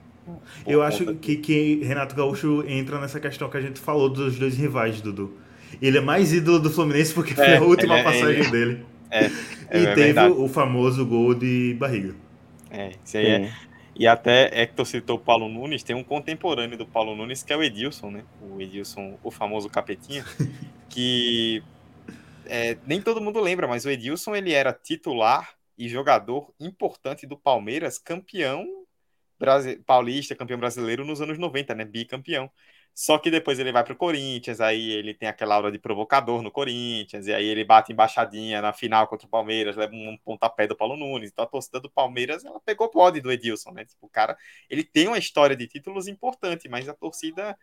Speaker 5: Eu acho que, que Renato Gaúcho entra nessa questão que a gente falou dos dois rivais, Dudu. Ele é mais ídolo do Fluminense porque foi é, a última é, passagem é, dele.
Speaker 4: É, é,
Speaker 5: e é teve verdade. o famoso gol de barriga.
Speaker 4: É, isso aí é. E até Hector citou o Paulo Nunes, tem um contemporâneo do Paulo Nunes que é o Edilson, né? O Edilson, o famoso capetinha, que é, nem todo mundo lembra, mas o Edilson ele era titular e jogador importante do Palmeiras, campeão paulista, campeão brasileiro nos anos 90, né? Bicampeão. Só que depois ele vai pro Corinthians, aí ele tem aquela aura de provocador no Corinthians, e aí ele bate embaixadinha na final contra o Palmeiras, leva um pontapé do Paulo Nunes. Então a torcida do Palmeiras, ela pegou pode do Edilson, né? Tipo, o cara, ele tem uma história de títulos importante, mas a torcida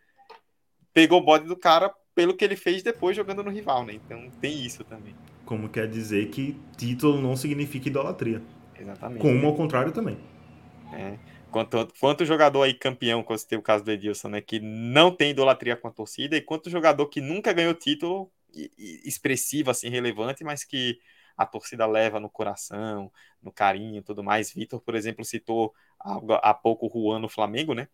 Speaker 4: pegou o bode do cara pelo que ele fez depois jogando no rival, né? Então tem isso também.
Speaker 5: Como quer dizer que título não significa idolatria.
Speaker 4: Exatamente.
Speaker 5: Como ao contrário também.
Speaker 4: É. Quanto, quanto jogador aí campeão, como tem o caso do Edilson, né? Que não tem idolatria com a torcida, e quanto jogador que nunca ganhou título expressivo, assim, relevante, mas que a torcida leva no coração, no carinho e tudo mais. Vitor, por exemplo, citou há pouco o Juan no Flamengo, né?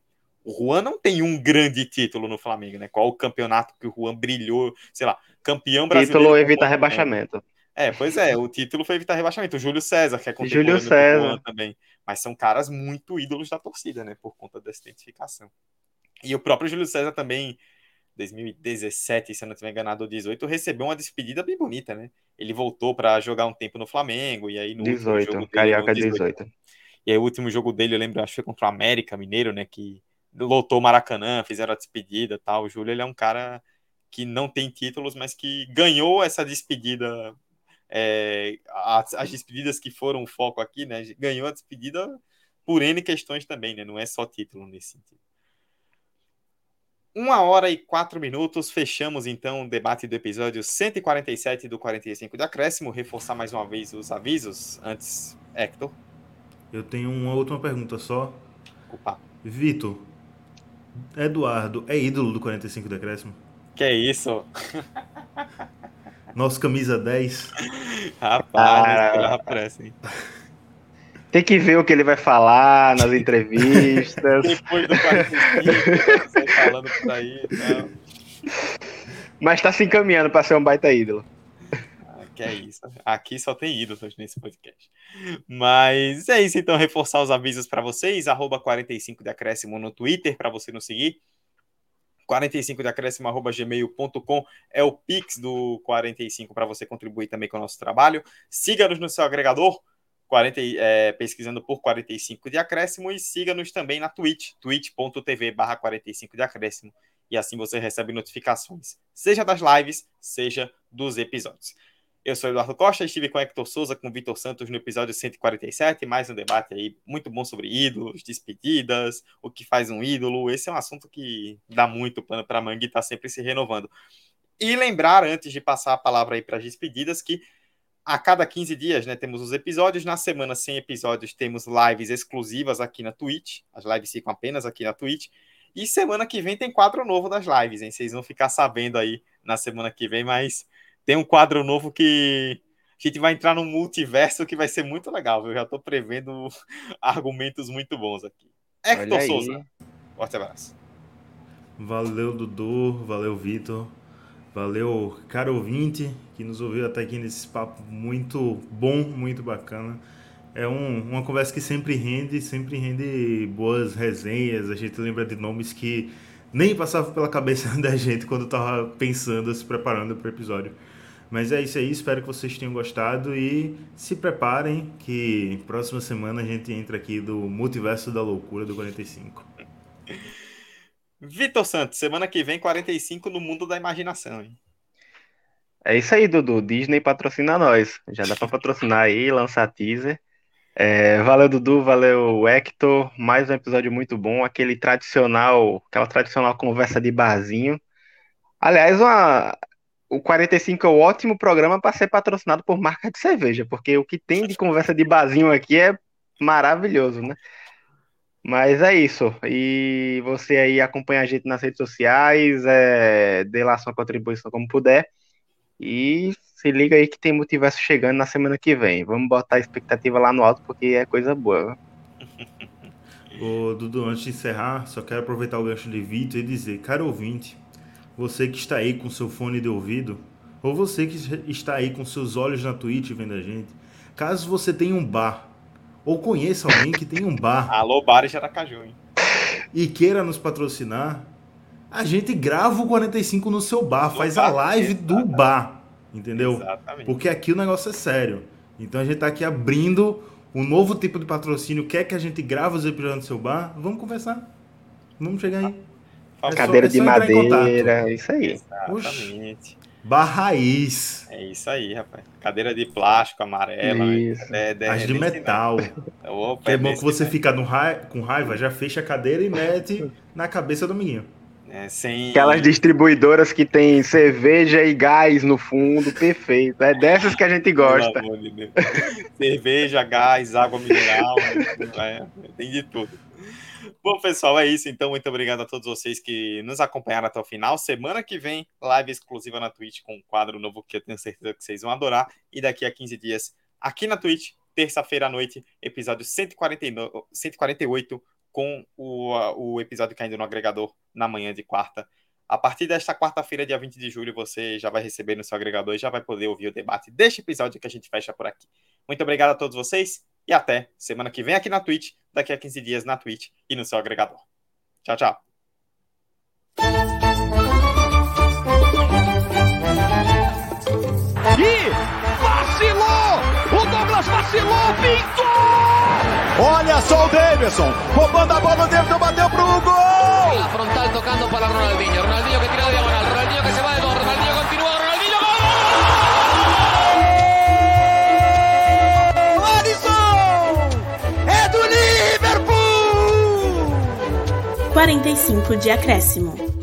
Speaker 4: O Juan não tem um grande título no Flamengo, né? Qual o campeonato que o Juan brilhou, sei lá, campeão brasileiro.
Speaker 6: Título evita rebaixamento.
Speaker 4: É, pois é, o título foi evitar rebaixamento. O Júlio César, que é
Speaker 6: contemporâneo Júlio César.
Speaker 4: também. Mas são caras muito ídolos da torcida, né? Por conta dessa identificação. E o próprio Júlio César também, 2017, se eu não tiver enganado, ou 18, recebeu uma despedida bem bonita, né? Ele voltou para jogar um tempo no Flamengo, e aí no
Speaker 6: 18, jogo Carioca 18. 18.
Speaker 4: E aí o último jogo dele, eu lembro, acho que foi contra o América Mineiro, né? Que lotou o Maracanã, fizeram a despedida tal. O Júlio, ele é um cara que não tem títulos, mas que ganhou essa despedida é, as, as, despedidas que foram o foco aqui, né? Ganhou a despedida por N questões também, né? Não é só título nesse sentido. Uma hora e quatro minutos, fechamos então o debate do episódio 147 do 45 de acréscimo. Reforçar mais uma vez os avisos antes, Hector.
Speaker 5: Eu tenho uma última pergunta só.
Speaker 4: Opa.
Speaker 5: Vitor, Eduardo é ídolo do 45 de acréscimo?
Speaker 4: Que é isso?
Speaker 5: Nosso camisa 10.
Speaker 4: Rapaz, ah, pressa, hein?
Speaker 6: Tem que ver o que ele vai falar nas entrevistas.
Speaker 4: Depois do 45, sai falando por aí então.
Speaker 6: Mas tá se encaminhando para ser um baita ídolo.
Speaker 4: Ah, que é isso. Aqui só tem ídolos nesse podcast. Mas é isso, então, reforçar os avisos para vocês. Arroba 45 de acréscimo no Twitter para você nos seguir. 45 de acréscimo arroba gmail.com é o Pix do 45 para você contribuir também com o nosso trabalho. Siga-nos no seu agregador. 40, é, pesquisando por 45 de acréscimo e siga-nos também na Twitch, twitch.tv barra 45 de acréscimo e assim você recebe notificações, seja das lives, seja dos episódios. Eu sou Eduardo Costa, estive com Hector Souza, com Vitor Santos no episódio 147, mais um debate aí muito bom sobre ídolos, despedidas, o que faz um ídolo. Esse é um assunto que dá muito pano para manga e está sempre se renovando. E lembrar, antes de passar a palavra aí para as despedidas, que a cada 15 dias, né, temos os episódios. Na semana sem episódios, temos lives exclusivas aqui na Twitch. As lives ficam apenas aqui na Twitch. E semana que vem tem quadro novo das lives, hein? Vocês vão ficar sabendo aí na semana que vem, mas tem um quadro novo que a gente vai entrar no multiverso que vai ser muito legal, Eu já tô prevendo argumentos muito bons aqui. Hector Souza, forte abraço.
Speaker 5: Valeu, Dudu, valeu, Vitor, valeu, caro ouvinte, que nos ouviu até aqui nesse papo muito bom, muito bacana é um, uma conversa que sempre rende, sempre rende boas resenhas. A gente lembra de nomes que nem passavam pela cabeça da gente quando estava pensando, se preparando para o episódio. Mas é isso aí, espero que vocês tenham gostado e se preparem que próxima semana a gente entra aqui do Multiverso da Loucura do 45.
Speaker 4: Vitor Santos, semana que vem 45 no mundo da imaginação, hein?
Speaker 6: É isso aí, Dudu. Disney patrocina nós. Já dá para patrocinar aí, lançar teaser. É, valeu, Dudu, valeu, Hector. Mais um episódio muito bom, aquele tradicional, aquela tradicional conversa de barzinho. Aliás, uma, o 45 é um ótimo programa para ser patrocinado por marca de cerveja, porque o que tem de conversa de barzinho aqui é maravilhoso, né? Mas é isso. E você aí acompanha a gente nas redes sociais, é, dê lá sua contribuição como puder. E se liga aí que tem multiverso chegando na semana que vem. Vamos botar a expectativa lá no alto porque é coisa boa.
Speaker 5: Ô, Dudu, antes de encerrar, só quero aproveitar o gancho de Vitor e dizer, caro ouvinte, você que está aí com seu fone de ouvido, ou você que está aí com seus olhos na Twitch vendo a gente, caso você tenha um bar, ou conheça alguém que tem um bar.
Speaker 4: Alô, bar de Aracaju, hein?
Speaker 5: E queira nos patrocinar, a gente grava o 45 no seu bar, faz a live do bar, entendeu? Exatamente. Porque aqui o negócio é sério. Então a gente tá aqui abrindo um novo tipo de patrocínio. Quer que a gente grave os episódios no seu bar? Vamos conversar. Vamos chegar aí.
Speaker 6: É Cadeira só, de é madeira, isso aí.
Speaker 4: Exatamente.
Speaker 5: bar raiz.
Speaker 4: É isso aí, rapaz. Cadeira de plástico, amarela.
Speaker 5: Isso. É, é, As de metal. Opa, é, é bom que você fica no com raiva, já fecha a cadeira e mete na cabeça do menino.
Speaker 6: É, sem... Aquelas distribuidoras que tem cerveja e gás no fundo, perfeito. É dessas que a gente gosta. De
Speaker 4: cerveja, gás, água mineral, é, tem de tudo. Bom, pessoal, é isso. Então, muito obrigado a todos vocês que nos acompanharam até o final. Semana que vem, live exclusiva na Twitch com um quadro novo que eu tenho certeza que vocês vão adorar. E daqui a 15 dias, aqui na Twitch, terça-feira à noite, episódio 149, 148 com o, o episódio caindo no agregador na manhã de quarta. A partir desta quarta-feira, dia 20 de julho, você já vai receber no seu agregador e já vai poder ouvir o debate deste episódio que a gente fecha por aqui. Muito obrigado a todos vocês e até semana que vem aqui na Twitch, daqui a 15 dias na Twitch e no seu agregador. Tchau, tchau.
Speaker 1: E vacilou! O Douglas vacilou, pintou! Olha só o Davidson, roubando a bola, o Davidson bateu pro gol!
Speaker 2: La frontal tocando para Ronaldinho, Ronaldinho que tira de diagonal,
Speaker 3: 45 de acréscimo.